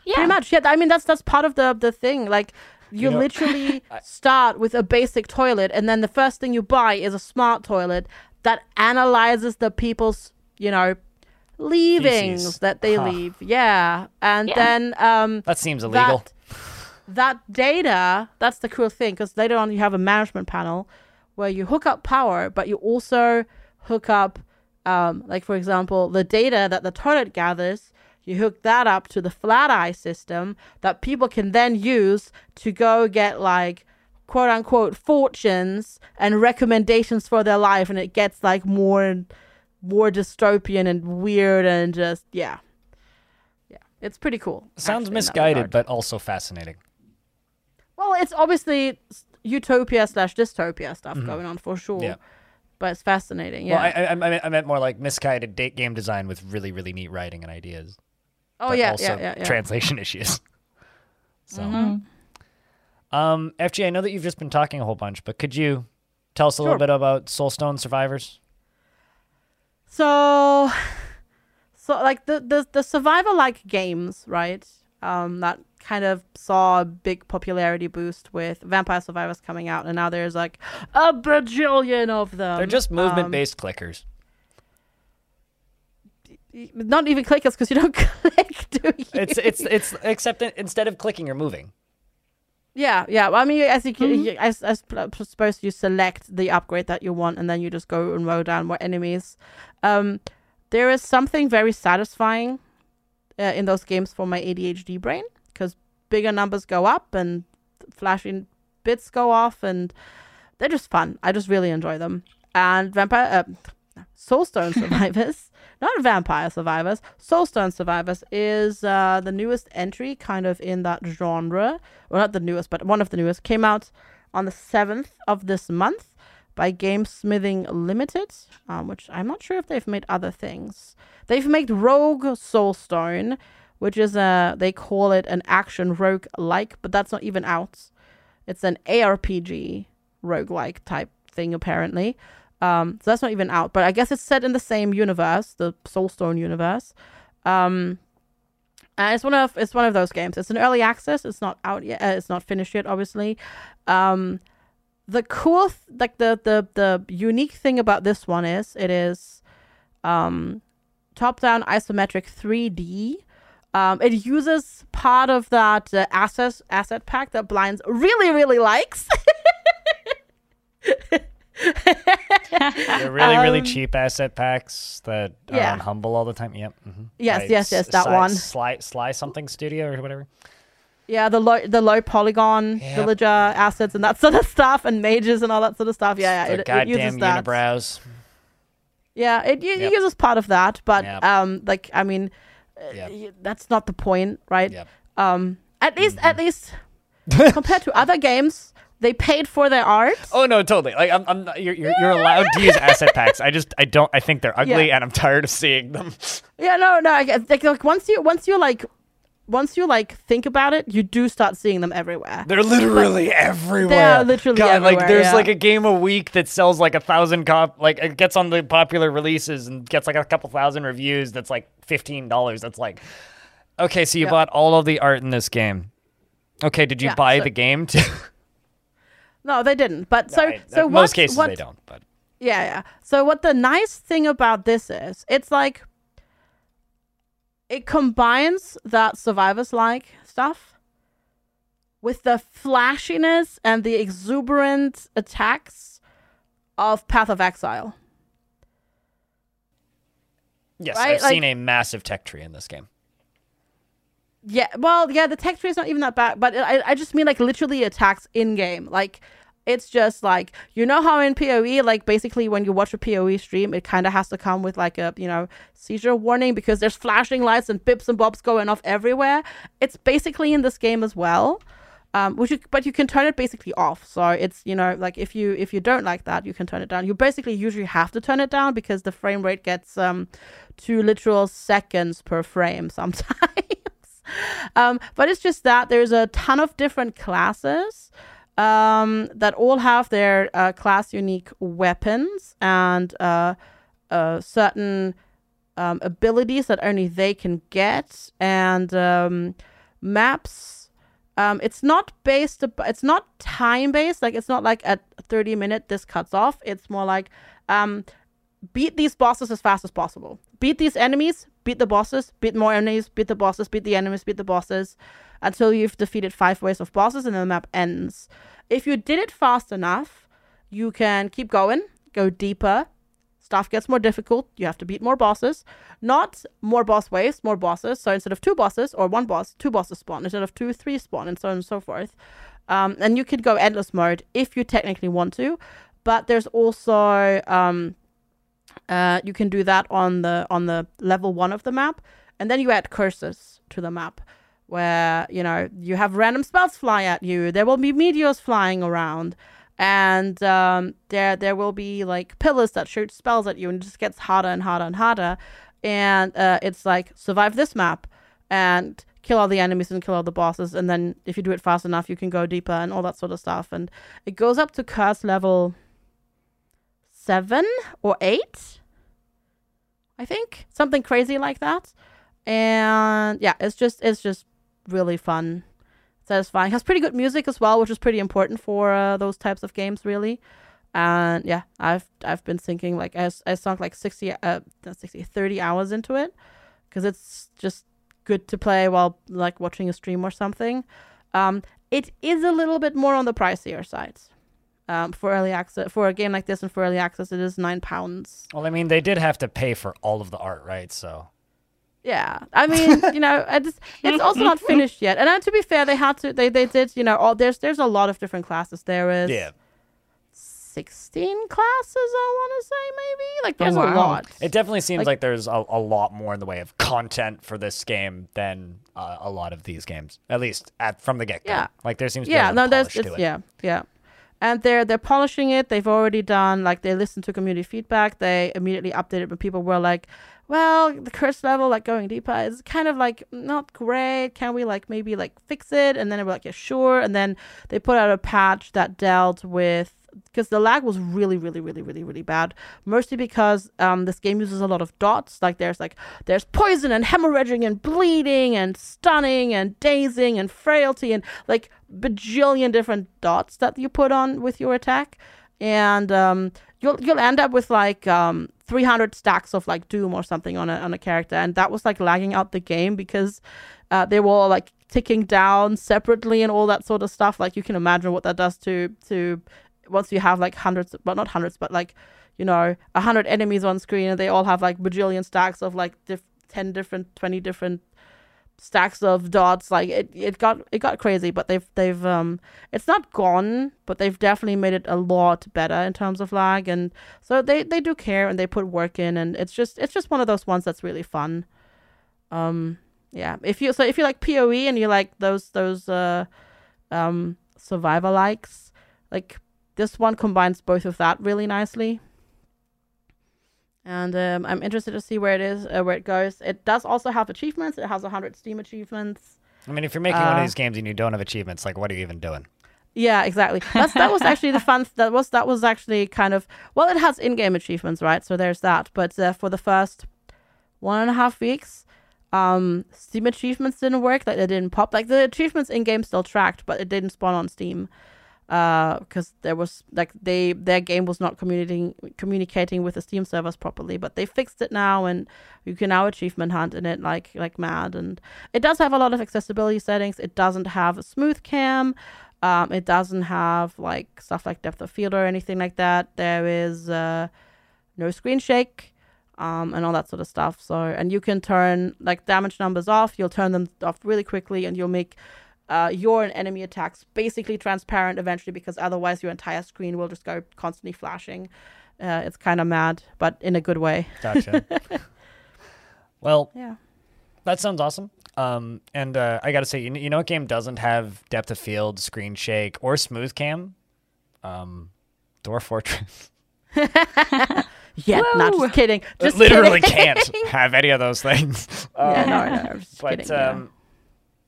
Yeah, Pretty much. Yeah, I mean that's that's part of the the thing. Like you, You know, literally (laughs) start with a basic toilet, and then the first thing you buy is a smart toilet that analyzes the people's, you know, leavings Feces. that they Huh. leave. Yeah, and Yeah. then um, That seems illegal. that that data. That's the cool thing because later on you have a management panel where you hook up power, but you also hook up, um, like for example, the data that the toilet gathers. You hook that up to the flat eye system that people can then use to go get like quote unquote fortunes and recommendations for their life, and it gets like more and more dystopian and weird and just yeah, yeah, it's pretty cool. Sounds actually, misguided, but also fascinating. Well, it's obviously utopia slash dystopia stuff going on for sure. Mm-hmm. Yeah. But it's fascinating. Yeah. Well, I, I, I, meant, I meant more like misguided date game design with really, really neat writing and ideas. Oh yeah, also yeah, yeah, yeah. translation (laughs) issues. So, Mhm. um, FG, I know that you've just been talking a whole bunch, but could you tell us a little bit about Soulstone Survivors? So, so like the the the survivor like games, right? Um, that kind of saw a big popularity boost with Vampire Survivors coming out, and now there's like a bajillion of them. They're just Um, movement-based clickers. Not even click clickers because you don't (laughs) click, do you? It's it's it's except in- instead of clicking, you're moving. Yeah, yeah. Well, I mean, as you, Mhm. you as, as I suppose you select the upgrade that you want, and then you just go and mow down more enemies. Um, there is something very satisfying uh, in those games for my ADHD brain because bigger numbers go up and flashing bits go off, and they're just fun. I just really enjoy them. And Vampire, uh, Soulstone (laughs) Survivors, not Vampire Survivors, Soulstone Survivors is uh, the newest entry, kind of in that genre. Well, not the newest, but one of the newest. Came out on the seventh of this month by Gamesmithing Limited, um, which I'm not sure if they've made other things. They've made Rogue Soulstone, which is a they call it an action rogue like, but that's not even out. It's an ARPG roguelike type thing apparently. Um, so that's not even out, but I guess it's set in the same universe, the Soulstone universe. Um, and it's one of it's one of those games. It's an early access. It's not out yet. Uh, it's not finished yet, obviously. Um, the cool, th- like the the the unique thing about this one is it is um, top down isometric 3D. Um, it uses part of that uh, asset asset pack that Blinds really really likes. (laughs) They're really, really Um, cheap asset packs that are yeah. on Humble all the time. Yep. mhm. Yes, By yes, yes, that Sly- one. Sly, Sly something studio or whatever. Yeah, the low the low polygon Yep. villager assets and that sort of stuff, and mages and all that sort of stuff. Yeah, yeah, it, it uses that. unibrows. Yeah, it, it Yep. uses part of that, but Yep. um, like I mean, uh, Yep. y- that's not the point, right? Um, at least at Mm-hmm. least (laughs) compared to other games, they paid for their art. Oh no, totally. Like I'm, I'm not, you're, you're, you're allowed to use asset packs. I just, I don't. I think they're ugly, Yeah. and I'm tired of seeing them. Yeah, no, no. I Like, like once you once you like once you like think about it, you do start seeing them everywhere. They're literally everywhere. They're literally God, like there's yeah. like a game a week that sells like a thousand cop, like it gets on the popular releases and gets like a couple thousand reviews. That's like fifteen dollars. That's like, okay, so you Yeah. bought all of the art in this game. Okay, did you Yeah, buy so- the game too? (laughs) No, they didn't. But so I- so uh, in what, most cases what, they don't. But Yeah, yeah. So what the nice thing about this is, it's like it combines that survivors like stuff with the flashiness and the exuberant attacks of Path of Exile. yes, Right, I've seen a massive tech tree in this game. Yeah, well, yeah, the tree is not even that bad, but I, I just mean like literally attacks in game. Like, it's just like you know how in PoE, like basically when you watch a PoE stream, it kind of has to come with like a you know seizure warning because there's flashing lights and bips and bobs going off everywhere. It's basically in this game as well. Um, which you, but you can turn it basically off. So it's you know like if you if you don't like that, you can turn it down. You basically usually have to turn it down because the frame rate gets um to literal seconds per frame (laughs) sometimes. Um, but it's just that there's a ton of different classes um, that all have their uh, class unique weapons and uh, uh, certain um, abilities that only they can get and um, maps. Um, it's not based. ab- It's not time based. Like it's not like at thirty minute this cuts off. It's more like um, beat these bosses as fast as possible. Beat these enemies. Beat the bosses. Beat more enemies. Beat the bosses. Beat the enemies. Beat the bosses until you've defeated five waves of bosses and the map ends. If you did it fast enough, you can keep going, go deeper. Stuff gets more difficult. You have to beat more bosses. Not more boss waves, more bosses. So instead of two bosses or one boss, two bosses spawn. Instead of two, three spawn, and so on and so forth. Um, and you could go endless mode if you technically want to. But there's also um, uh, you can do that on the on the level one of the map, and then you add curses to the map where you know you have random spells fly at you. There will be meteors flying around, and um, there there will be like pillars that shoot spells at you, and it just gets harder and harder and harder. And uh, it's like survive this map and kill all the enemies and kill all the bosses, and then if you do it fast enough, you can go deeper and all that sort of stuff. And it goes up to curse level seven or eight, I think, something crazy like that. And yeah, it's just it's just really fun, satisfying. Has pretty good music as well, which is pretty important for uh, those types of games, really. And yeah, I've I've been thinking like I, I sunk like 60 uh not 60 30 hours into it because it's just good to play while like watching a stream or something. Um, it is a little bit more on the pricier side. Um, for early access for a game like this and for early access, it is nine pounds. Well, I mean, they did have to pay for all of the art, right? So Yeah, I mean, you know, I just, it's also not (laughs) finished yet. And uh, to be fair, they had to, they, they did, you know, all there's there's a lot of different classes. There is yeah, sixteen classes. I want to say maybe like there's a wow. lot. it definitely seems Like- like, there's a, a lot more in the way of content for this game than uh, a lot of these games, at least at from the get go. Yeah. like there seems to be yeah a lot no there's it's to it. yeah yeah and they're they're polishing it. They've already done like they listened to community feedback. They immediately updated when people were like well the curse level like going deeper is kind of like not great. Can we like maybe like fix it? And then they were like yeah sure. And then they put out a patch that dealt with because the lag was really really really really really bad mostly because um this game uses a lot of dots. Like there's like there's poison and hemorrhaging and bleeding and stunning and dazing and frailty and like bajillion different dots that you put on with your attack. And um you'll you'll end up with like um 300 stacks of like doom or something on a on a character. And that was like lagging out the game because uh, they were like ticking down separately and all that sort of stuff. Like you can imagine what that does to to once you have like hundreds but not hundreds but like you know a hundred enemies on screen and they all have like bajillion stacks of like diff- 10 different 20 different stacks of dots like it, it got it got crazy but they've they've um it's not gone but they've definitely made it a lot better in terms of lag and so they they do care and they put work in and it's just it's just one of those ones that's really fun. Um yeah if you so if you like poe and you like those those uh um survivor likes like this one combines both of that really nicely and um, I'm interested to see where it is, uh, where it goes. It does also have achievements. It has 100 Steam achievements. I mean, if you're making one of Uh, these games and you don't have achievements, like what are you even doing? Yeah, exactly. That's that was actually the (laughs) fun. That was that was actually kind of well, it has in-game achievements, right? So there's that. But uh, for the first one and a half weeks, um, Steam achievements didn't work. Like they didn't pop. Like the achievements in-game still tracked, but it didn't spawn on Steam. Uh, because there was like they their game was not communicating communicating with the Steam servers properly. But they fixed it now, and you can now achievement hunt in it like like mad. And it does have a lot of accessibility settings. It doesn't have a smooth cam. Um, it doesn't have like stuff like depth of field or anything like that. There is uh, no screen shake, um, and all that sort of stuff. So, and you can turn like damage numbers off. You'll turn them off really quickly, and you'll make uh, your and enemy attacks basically transparent eventually, because otherwise your entire screen will just go constantly flashing. Uh, it's kind of mad, but in a good way. Gotcha. (laughs) well, Yeah. that sounds awesome. Um, and uh, I gotta say, you, you know, what game doesn't have depth of field, screen shake, or smooth cam? Um, Dwarf Fortress. (laughs) Yeah, not Woo! just kidding. Just literally kidding. can't (laughs) have any of those things. yeah, Um, no, no, I'm just but kidding. yeah. um,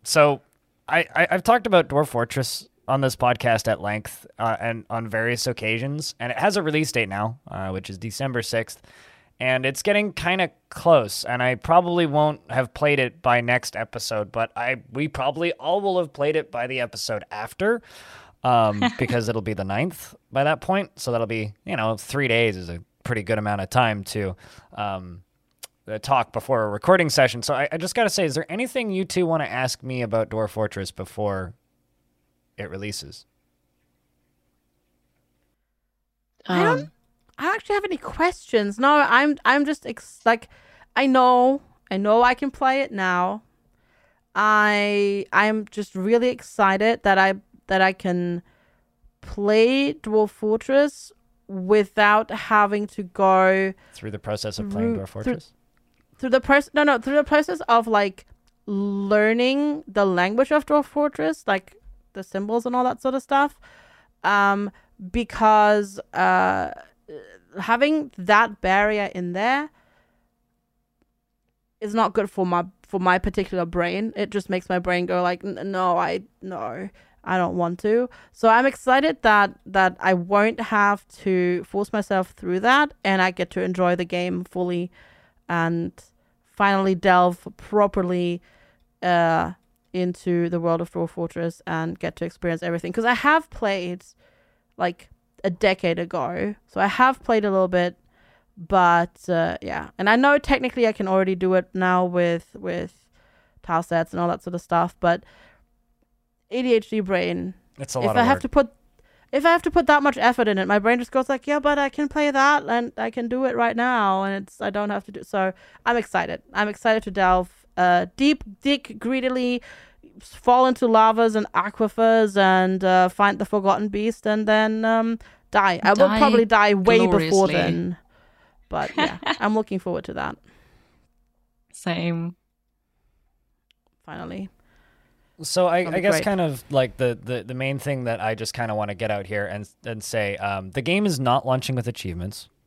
so I, I I've talked about Dwarf Fortress on this podcast at length uh, and on various occasions, and it has a release date now, uh, which is December sixth, and it's getting kind of close. And I probably won't have played it by next episode, but I we probably all will have played it by the episode after. Um, (laughs) because it'll be the 9th by that point. So that'll be, you know, three days is a pretty good amount of time to um, uh, talk before a recording session. So I, I just got to say, is there anything you two want to ask me about Dwarf Fortress before it releases? I don't- Um, I don't actually have any questions. No, I'm I'm just ex- like I know I know I can play it now. I I'm just really excited that I that I can play Dwarf Fortress without having to go Through the process of playing Through- Dwarf Fortress? through the process no no through the process of like learning the language of Dwarf Fortress, like the symbols and all that sort of stuff. Um, because uh, having that barrier in there is not good for my for my particular brain. It just makes my brain go like, no, I no, I don't want to. So I'm excited that that I won't have to force myself through that, and I get to enjoy the game fully, and finally delve properly uh, into the world of Dwarf Fortress and get to experience everything. Because I have played like a decade ago, so I have played a little bit, but uh, yeah, and I know technically I can already do it now with with tile sets and all that sort of stuff, but ADHD brain It's a lot. if I of have to put if I have to put that much effort in it, my brain just goes like, yeah, but I can play that and I can do it right now, and it's I don't have to do. So I'm excited. I'm excited to delve uh, deep, dig greedily, fall into lavas and aquifers, and uh, find the forgotten beast, and then um, die. I will Die probably die way before then, but yeah, (laughs) I'm looking forward to that. Same. Finally, So I, I guess great. kind of like the, the, the main thing that I just kind of want to get out here and and say um, the game is not launching with achievements. (gasps)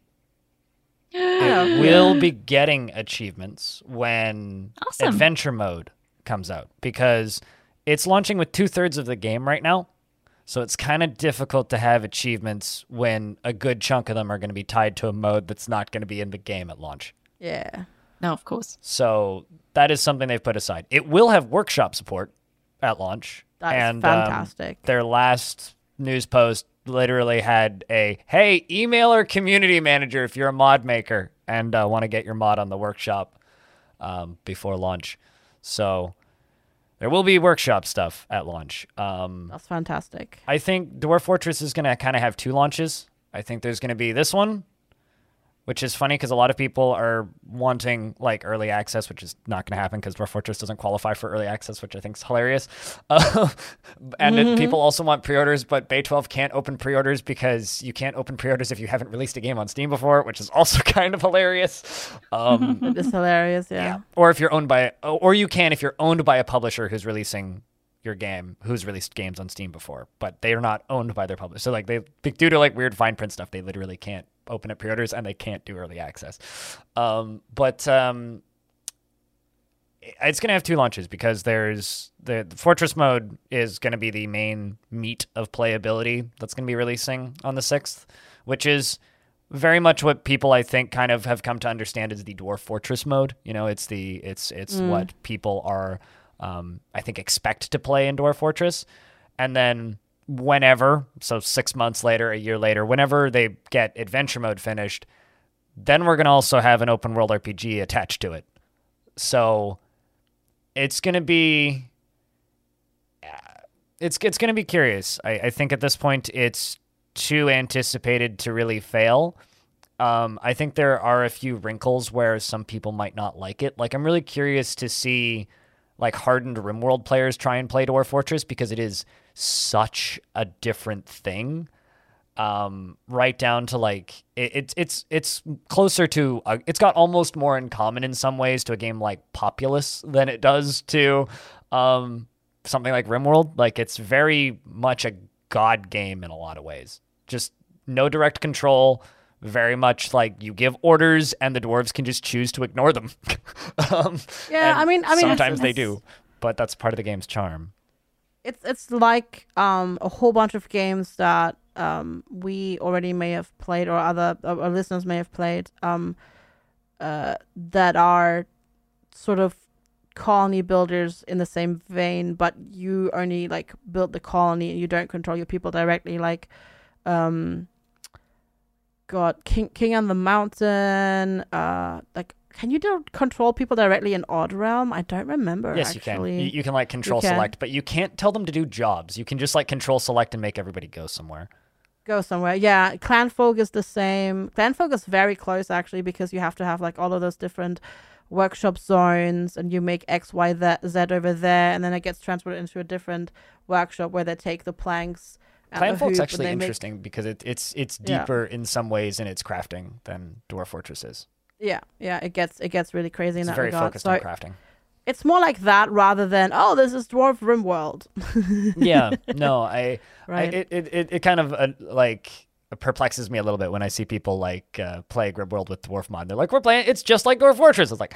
It will be getting achievements when Awesome. adventure mode comes out because it's launching with two thirds of the game right now. So it's kind of difficult to have achievements when a good chunk of them are going to be tied to a mode that's not going to be in the game at launch. yeah, No, of course. So that is something they've put aside. It will have workshop support at launch. That is and, um, fantastic. their last news post literally had a hey, email our community manager if you're a mod maker and uh, want to get your mod on the workshop um, before launch. So there will be workshop stuff at launch. Um, That's fantastic. I think Dwarf Fortress is going to kind of have two launches. I think there's going to be this one, which is funny because a lot of people are wanting like early access, which is not going to happen because Dwarf Fortress doesn't qualify for early access, which I think is hilarious. Uh, (laughs) and then people also want pre-orders, but Bay 12 can't open pre-orders because you can't open pre-orders if you haven't released a game on Steam before, which is also (laughs) kind of hilarious. Um, (laughs) It is hilarious. Yeah. or if you're owned by, or you can if you're owned by a publisher who's releasing your game, who's released games on Steam before, but they are not owned by their publisher. So like they, due to like weird fine print stuff, they literally can't open up pre-orders and they can't do early access. Um, but um, it's going to have two launches because there's the, the fortress mode is going to be the main meat of playability that's going to be releasing on the 6th which is very much what people i think kind of have come to understand as the dwarf fortress mode. You know it's the it's it's what people are um, i think expect to play in dwarf fortress. And then whenever so six months later a year later whenever they get adventure mode finished then we're going to also have an open world rpg attached to it so it's going to be it's it's going to be curious. I, I think at this point it's too anticipated to really fail. Um, I think there are a few wrinkles where some people might not like it. Like I'm really curious to see like hardened RimWorld players try and play Dwarf Fortress because it is such a different thing. um, right down to like it, it's it's it's closer to uh, it's got almost more in common in some ways to a game like Populous than it does to um, something like RimWorld. Like it's very much a god game in a lot of ways. Just no direct control. Very much like you give orders and the dwarves can just choose to ignore them. (laughs) um, Yeah, I mean- I mean, sometimes they do, but that's part of the game's charm. It's it's like um a whole bunch of games that um we already may have played or other or our listeners may have played um uh that are sort of colony builders in the same vein but you only like build the colony and you don't control your people directly like um king king on the mountain uh like can you do control people directly in odd realm i don't remember Yes, actually. you can. You, you can like control can. select, but you can't tell them to do jobs. You can just like control select and make everybody go somewhere. go somewhere. Yeah, Clanfolk is the same. Clanfolk is very close actually because you have to have like all of those different workshop zones and you make X, Y, Z Z over there and then it gets transported into a different workshop where they take the planks. and Clan the Folk's and actually they make- interesting because it, it's it's Yeah. deeper in some ways in its crafting than Dwarf Fortress is. Yeah, yeah, it gets it gets really crazy in It's that very regard. focused So on crafting. it's more like that rather than oh this is Dwarf RimWorld. (laughs) yeah, no, I, (laughs) Right. I it, it, it, kind of uh, like perplexes me a little bit when I see people like uh, play RimWorld with Dwarf Mod. They're like, we're playing, it's just like Dwarf Fortress. It's like,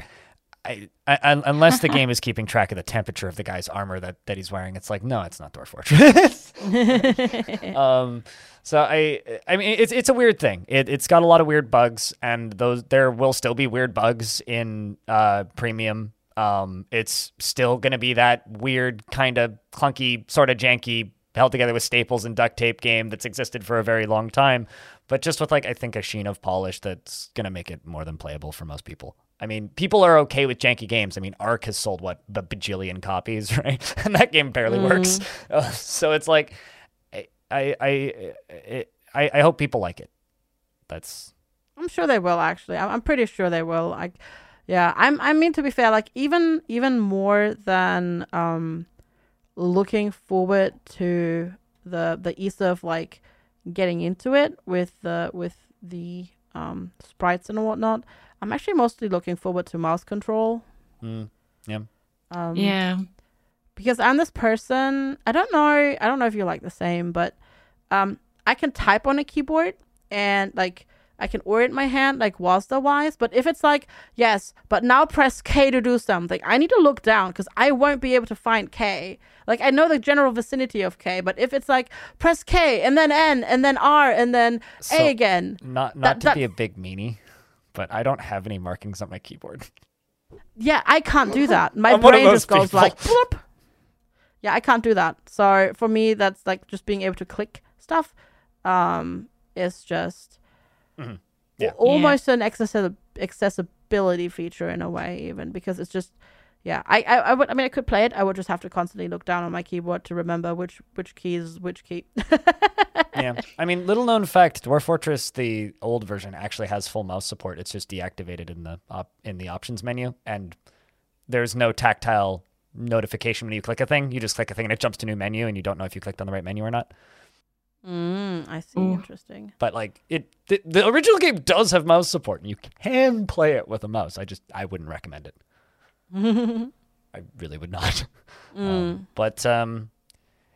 I, I, unless the game is keeping track of the temperature of the guy's armor that, that he's wearing, it's like, no, it's not Dwarf Fortress. (laughs) um, so I, I mean, it's it's a weird thing. It it's got a lot of weird bugs, and those there will still be weird bugs in uh, premium. Um, it's still gonna be that weird kind of clunky, sort of janky, held together with staples and duct tape game that's existed for a very long time, but just with like I think a sheen of polish that's gonna make it more than playable for most people. I mean, people are okay with janky games. I mean, Ark has sold what a bajillion copies, (laughs) right? and that game barely works. (laughs) Uh, so it's like, I, I, I, I, I hope people like it. That's I'm sure they will actually. I'm, pretty sure they will. Like, yeah, I'm. I mean, to be fair, like even even more than um, looking forward to the the Easter of like getting into it with the with the um sprites and whatnot. I'm actually mostly looking forward to mouse control. mm, yeah. Um, yeah. because I'm this person. I don't know. I don't know if you're like the same, but um, I can type on a keyboard and like I can orient my hand like WASD wise. But if it's like yes, but now press K to do something, I need to look down because I won't be able to find K. Like I know the general vicinity of K, but if it's like press K and then N and then R and then So- A again, Not not That- to that- be a big meanie, but I don't have any markings on my keyboard. Yeah, I can't do that. (laughs) My brain just goes people. like bloop. Yeah, I can't do that. So for me, that's like just being able to click stuff. Um, is just Mhm. Yeah. al- almost an accessi- accessibility feature in a way, even because it's just. Yeah, I, I, I would. I mean, I could play it. I would just have to constantly look down on my keyboard to remember which which key is which key. yeah. I mean, little known fact: Dwarf Fortress, the old version, actually has full mouse support. It's just deactivated in the op- in the options menu, and there's no tactile notification when you click a thing. You just click a thing and it jumps to a new menu, and you don't know if you clicked on the right menu or not. Mm, I see. Ooh. Interesting. But like it, the, the original game does have mouse support, and you can play it with a mouse. I just I wouldn't recommend it. (laughs) I really would not. (laughs) Um, but um,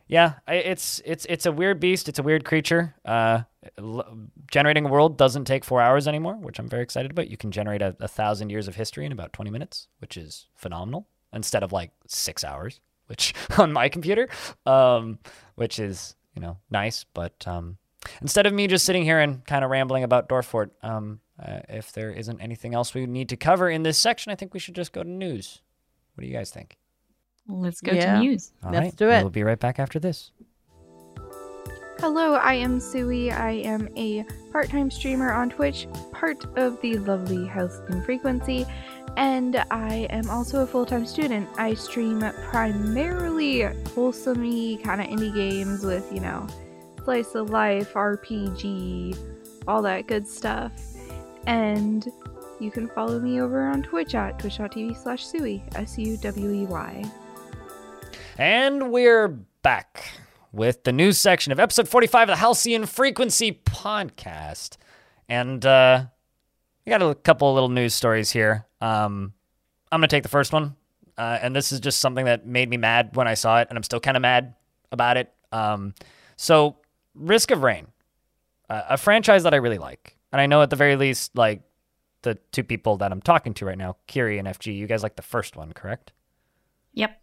yeah, I, it's it's it's a weird beast. It's a weird creature. Uh, l- generating a world doesn't take four hours anymore, which I'm very excited about. You can generate a, a thousand years of history in about 20 minutes, which is phenomenal. Instead of like six hours, which (laughs) on my computer, um, which is you know nice. But um, instead of me just sitting here and kind of rambling about Dorfort, um, uh, if there isn't anything else we need to cover in this section, I think we should just go to news. What do you guys think? Let's go Yeah. to news. All Let's right, do it. We'll be right back after this. Hello, I am Suwey. I am a part time streamer on Twitch, part of the lovely Halcyon Frequency, and I am also a full time student. I stream primarily wholesome kind of indie games with, you know, slice of life, RPG, all that good stuff. And you can follow me over on Twitch at twitch.tv slash Suwey, S U W E Y. And we're back with the news section of episode 45 of the Halcyon Frequency podcast. And uh, we got a couple of little news stories here. Um, I'm going to take the first one. Uh, and this is just something that made me mad when I saw it, and I'm still kind of mad about it. Um, so, Risk of Rain, uh, a franchise that I really like. And I know at the very least, like the two people that I'm talking to right now, Kiri and FG, you guys like the first one, correct? Yep.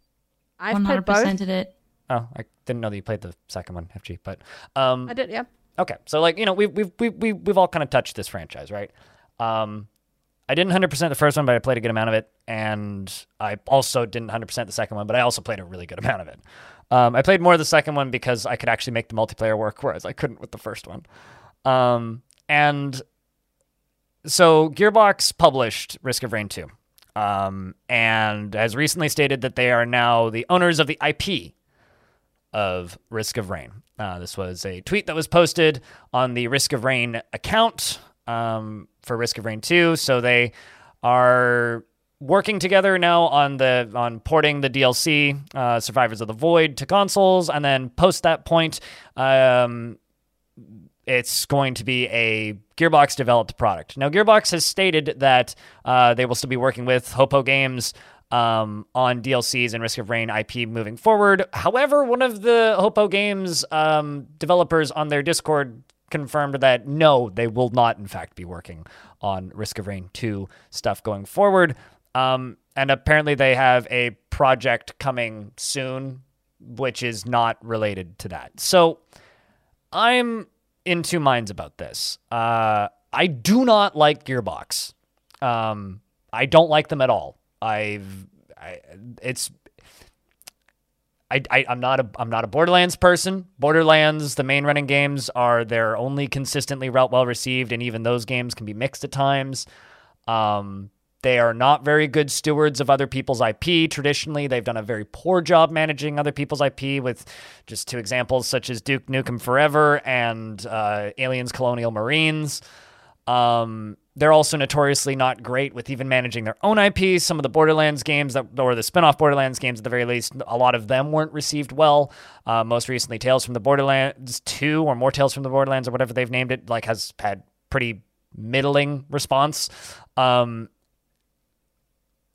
I've One played hundred both. percented it. Oh, I didn't know that you played the second one, FG. But um, I did, yeah. okay, so like you know, we've we've we've we've, we've all kind of touched this franchise, right? Um, I didn't hundred percent the first one, but I played a good amount of it, and I also didn't hundred percent the second one, but I also played a really good amount of it. Um, I played more of the second one because I could actually make the multiplayer work, whereas I couldn't with the first one. Um, and so Gearbox published Risk of Rain 2 um, and has recently stated that they are now the owners of the IP of Risk of Rain. Uh, this was a tweet that was posted on the Risk of Rain account um, for Risk of Rain 2. So they are working together now on the on porting the DLC uh, Survivors of the Void to consoles, and then post that point, um, it's going to be a Gearbox developed product. Now, Gearbox has stated that uh, they will still be working with Hopoo Games um, on DLCs and Risk of Rain IP moving forward. However, one of the Hopoo Games um, developers on their Discord confirmed that no, they will not, in fact, be working on Risk of Rain 2 stuff going forward. Um, and apparently, they have a project coming soon, which is not related to that. So, I'm in two minds about this. Uh, I do not like Gearbox. Um, I don't like them at all. I've, I, it's, I, I, I'm not a, I'm not a Borderlands person. Borderlands, the main running games are they're only consistently well received, and even those games can be mixed at times. Um, they are not very good stewards of other people's IP. Traditionally, they've done a very poor job managing other people's IP, with just two examples such as Duke Nukem Forever and uh, Aliens Colonial Marines. Um, they're also notoriously not great with even managing their own IP. Some of the Borderlands games that, or the spin-off Borderlands games at the very least, a lot of them weren't received well. Uh, most recently, Tales from the Borderlands 2 or more Tales from the Borderlands or whatever they've named it, like has had pretty middling response. Um,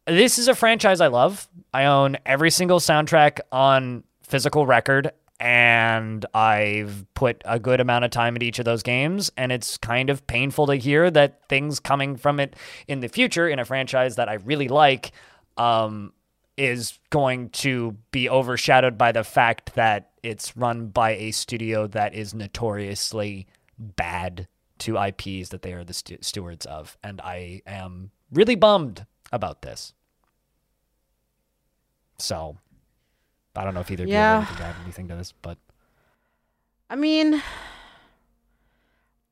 this is a franchise I love. I own every single soundtrack on physical record, and I've put a good amount of time into each of those games. And it's kind of painful to hear that things coming from it in the future in a franchise that I really like um, is going to be overshadowed by the fact that it's run by a studio that is notoriously bad to IPs that they are the stewards of. And I am really bummed about this. So, I don't know if either of Yeah. you have anything to this, but I mean,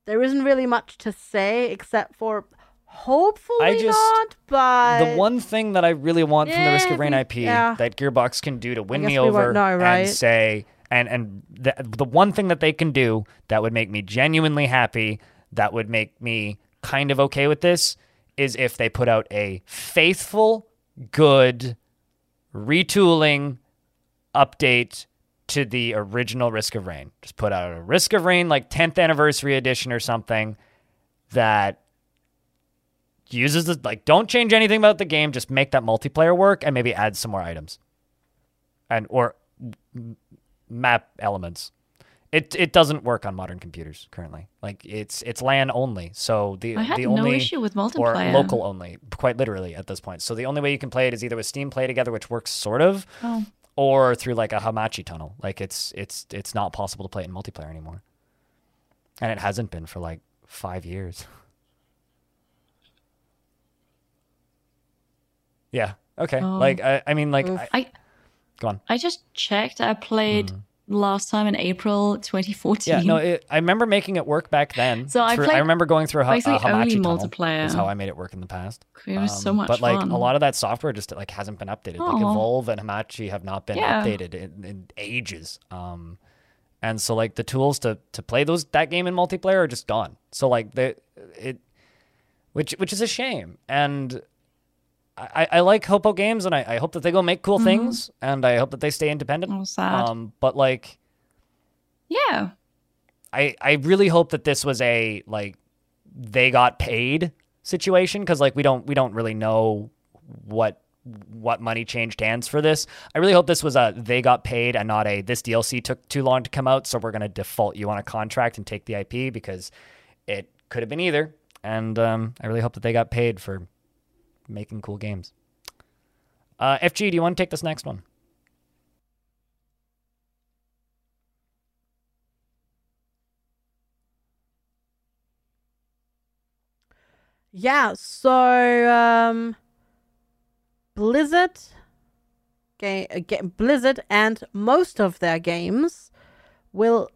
there isn't really much to say except for hopefully just- not, but the one thing that I really want from the Risk of Rain IP yeah. that Gearbox can do to win me we over know, right? and say and and the, the one thing that they can do that would make me genuinely happy, that would make me kind of okay with this is if they put out a faithful, good retooling update to the original Risk of Rain. Just put out a Risk of Rain like 10th anniversary edition or something that uses the like don't change anything about the game, just make that multiplayer work and maybe add some more items. And or m- map elements. It it doesn't work on modern computers currently. Like it's it's LAN only. So the I had the no only issue with multiplayer or local only, quite literally at this point. So the only way you can play it is either with Steam Play Together, which works sort of, Oh. Or through like a Hamachi tunnel. Like it's it's it's not possible to play it in multiplayer anymore, and it hasn't been for like five years. (laughs) yeah. Okay. Oh. Like I, I mean, like Oof. I, I go on. I just checked. I played mm-hmm. Last time in April 2014. Mm-hmm. Yeah. No. It, I remember making it work back then. So I through- I played remember going through a, ha- a basically Hamachi only multiplayer. Is how I made it work in the past. It was so Um, much But like fun. a lot of that software just like hasn't been updated. Like Evolve and Hamachi have not been Yeah. updated in, in ages. Um, and so like the tools to to play those that game in multiplayer are just gone. So like the it, which which is a shame. And I, I like Hopoo games, and I, I hope that they go make Mm-hmm. cool things, and I hope that they stay independent. Oh, sad. Um, but like, Yeah. I I really hope that this was a like they got paid situation because like we don't we don't really know what what money changed hands for this. I really hope this was a they got paid and not a this DLC took too long to come out, so we're gonna default you on a contract and take the IP because it could have been either. And um, I really hope that they got paid for making cool games. Uh, FG, do you want to take this next one? Yeah, so um Blizzard game, Blizzard and most of their games will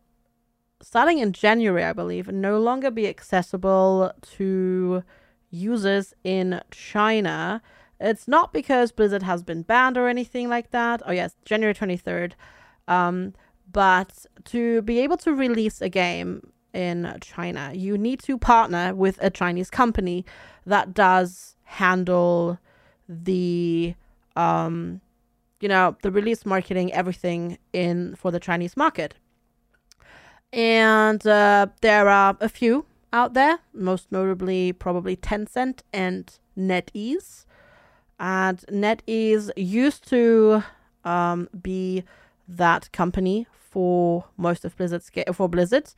starting in January, I believe, no longer be accessible to users in China. It's not because Blizzard has been banned or anything like that. Oh yes, January 23rd. Um, but to be able to release a game in China, you need to partner with a Chinese company that does handle the um you know the release marketing everything in for the Chinese market. And uh, there are a few out there, most notably probably Tencent and NetEase. And NetEase used to um, be that company for most of Blizzard's for Blizzard.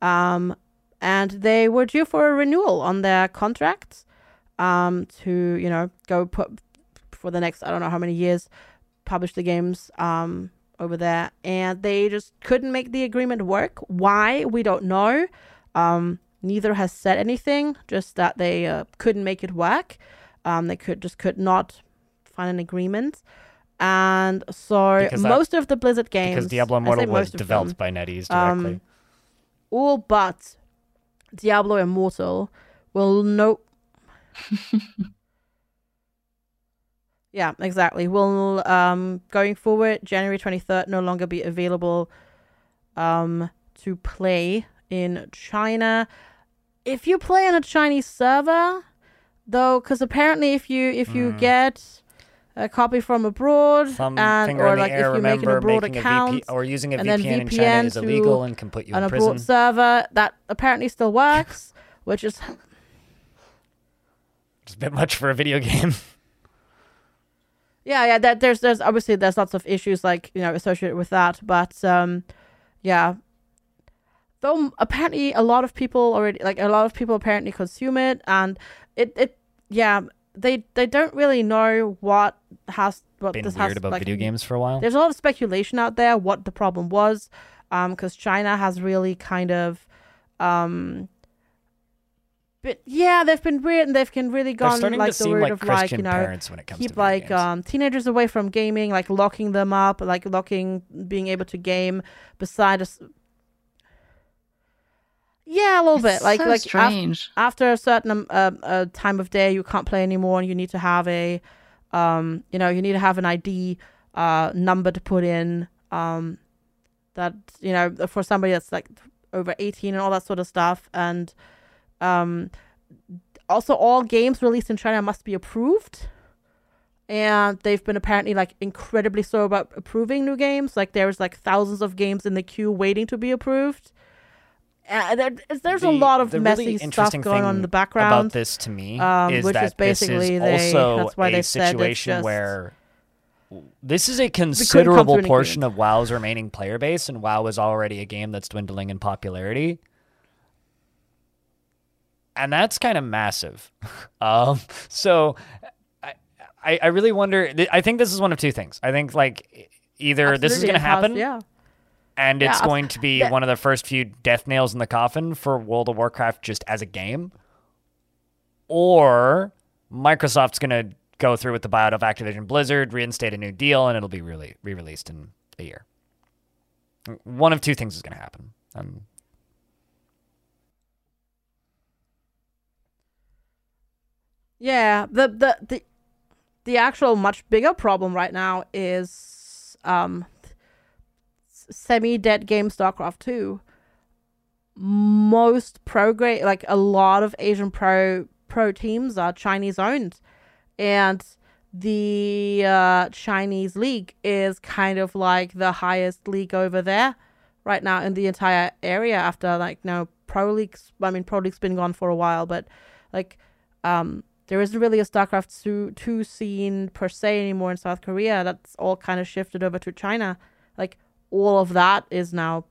Um, and they were due for a renewal on their contract um, to, you know, go put for the next, I don't know how many years, publish the games um, over there. And they just couldn't make the agreement work. Why? We don't know. Um, neither has said anything, just that they uh, couldn't make it work. Um, they could just could not find an agreement. And so Because that- most of the Blizzard games, Because Diablo Immortal was developed them, by NetEase um, directly. all but Diablo Immortal will no. (laughs) yeah, exactly. Will um going forward January twenty third no longer be available um to play in China. If you play on a Chinese server, though, because apparently if you if you Mm. get a copy from abroad Some and or like air. if you make an abroad account a VP or using a and then VPN in China is illegal and can put you an in abroad server that apparently still works, (laughs) which is It's a bit much for a video game. yeah, yeah. That there's there's obviously there's lots of issues like you know associated with that, but um, yeah. Though apparently a lot of people already like a lot of people apparently consume it, and it it yeah they they don't really know what has what Been this weird has about like, video games for a while. There's a lot of speculation out there what the problem was, um, because China has really kind of, um, but yeah, they've been weird and they've been really gone like the route like of like you know parents when it comes to keep like games. um teenagers away from gaming, like locking them up, like locking being able to game beside us. Yeah, a little bit. Like so like af- after a certain um, uh, uh, time of day you can't play anymore and you need to have a um you know you need to have an id uh number to put in um that you know for somebody that's like over 18 and all that sort of stuff. And um also all games released in china must be approved. And they've been apparently like incredibly slow about approving new games. Like there's like thousands of games in the queue waiting to be approved uh, there, there's a lot of the messy really stuff going on in the background about this to me um, is which that is basically this is they- also that's why a they said it's just- where this is a considerable portion of WoW's remaining player base, and WoW is already a game that's dwindling in popularity. And that's kind of massive. (laughs) um, so I, I, I really wonder. I think this is one of two things. I think like either this is going to happen, yeah and it's I've- going to be one of the first few death nails in the coffin for World of Warcraft just as a game. Or Microsoft's going to go through with the buyout of Activision Blizzard, reinstate a new deal, and it'll be really re-released in a year. One of two things is going to happen. Um, Yeah, the the the the actual much bigger problem right now is um semi dead game StarCraft 2. Most pro grade like a lot of Asian pro pro teams are Chinese owned and the uh, Chinese league is kind of like the highest league over there right now in the entire area after like now Pro League's I mean Pro League's been gone for a while, but like um there isn't really a StarCraft 2, 2 scene per se anymore in South Korea. That's all kind of shifted over to China. Like all of that is now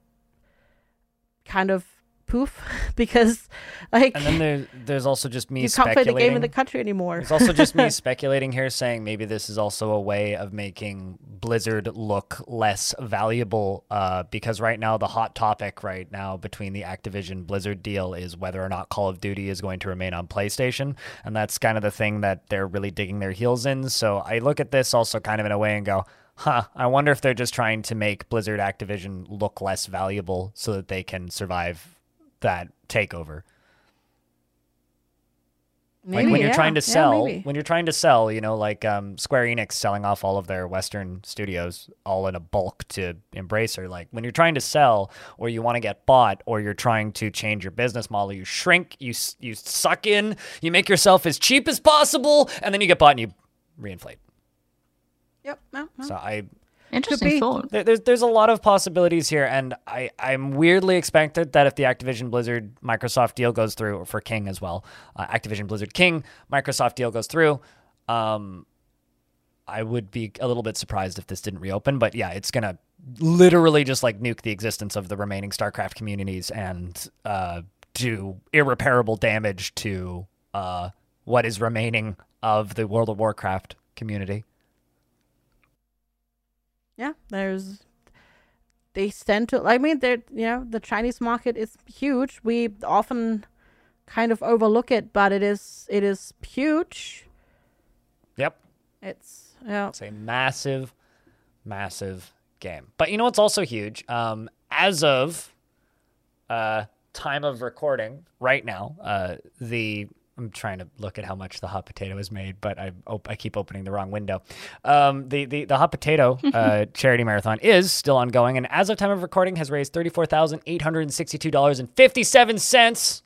kind of poof (laughs) because like And then there, there's also just me you can't play the game in the country anymore. It's also just me (laughs) speculating here, saying maybe this is also a way of making Blizzard look less valuable. Uh, because right now, the hot topic right now between the Activision Blizzard deal is whether or not Call of Duty is going to remain on PlayStation. And that's kind of the thing that they're really digging their heels in. So I look at this also kind of in a way and go, huh, I wonder if they're just trying to make Blizzard Activision look less valuable so that they can survive that takeover. Maybe, like when you're yeah. trying to sell maybe. when you're trying to sell you know like um, square enix selling off all of their western studios all in a bulk to embracer like when you're trying to sell or you want to get bought or you're trying to change your business model you shrink you you suck in you make yourself as cheap as possible and then you get bought and you reinflate Yep. No, no. so i Interesting thought. there's there's a lot of possibilities here, and I I'm weirdly expected that if the Activision Blizzard Microsoft deal goes through, or for King as well, uh, Activision Blizzard King Microsoft deal goes through, um, I would be a little bit surprised if this didn't reopen. But yeah, it's gonna literally just like nuke the existence of the remaining StarCraft communities and uh, do irreparable damage to uh, what is remaining of the World of Warcraft community. Yeah, there's they tend to. I mean, they're you know the Chinese market is huge. We often kind of overlook it, but it is it is huge. Yep. It's yeah. It's a massive, massive game. But you know what's also huge? Um, as of uh, time of recording, right now, uh, the I'm trying to look at how much the hot potato is made, but I op- I keep opening the wrong window. Um, the, the the hot potato (laughs) uh, charity marathon is still ongoing, and as of time of recording, has raised thirty four thousand eight hundred sixty two dollars and fifty seven cents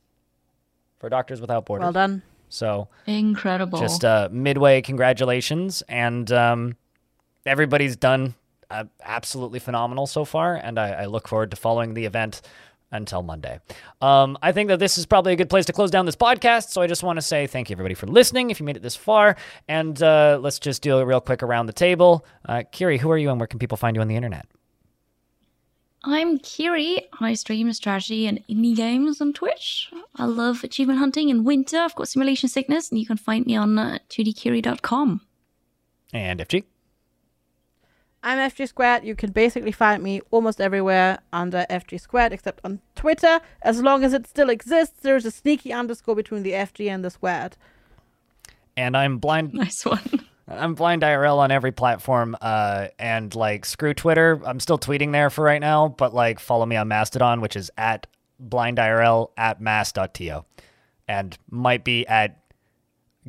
for Doctors Without Borders. Well done. So Incredible. just uh, midway congratulations and um, everybody's done uh, absolutely phenomenal so far and I, I look forward to following the event until monday um, i think that this is probably a good place to close down this podcast so i just want to say thank you everybody for listening if you made it this far and uh, let's just do a real quick around the table uh, kiri who are you and where can people find you on the internet I'm Kiri. I stream strategy and indie games on Twitch. I love achievement hunting in winter. I've got simulation sickness, and you can find me on uh, 2dkiri.com. and fg I'm FG Squared. You can basically find me almost everywhere under FG Squared, except on Twitter. As long as it still exists, there's a sneaky underscore between the FG and the Squared. and i'm blind (laughs) Nice one. I'm blind IRL on every platform, uh, and like screw Twitter. I'm still tweeting there for right now, but like follow me on Mastodon, which is at blind IRL at mas.to, and might be at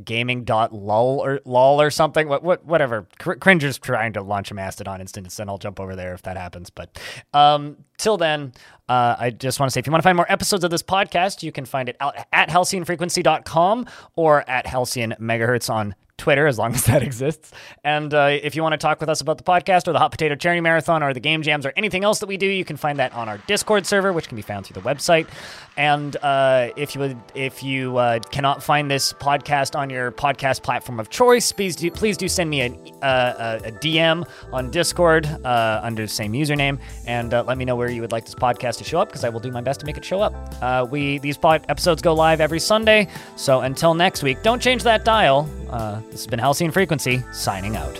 gaming.lol or lol or something. What what whatever. Cr- Cringer's trying to launch a Mastodon instance, and I'll jump over there if that happens. But um, till then, uh, I just want to say if you want to find more episodes of this podcast, you can find it out at halcyonfrequency.com or at halcyon megahertz on Twitter, as long as that (laughs) exists. And uh, if you want to talk with us about the podcast or the Hot Potato Charity Marathon or the game jams or anything else that we do, you can find that on our Discord server, which can be found through the website. And uh, if you would, if you uh, cannot find this podcast on your podcast platform of choice, please do, please do send me a, uh, a, DM on Discord uh, under the same username, and uh, let me know where you would like this podcast to show up, because I will do my best to make it show up. We these pod episodes go live every Sunday, so until next week, don't change that dial. This has been Halcyon Frequency signing out.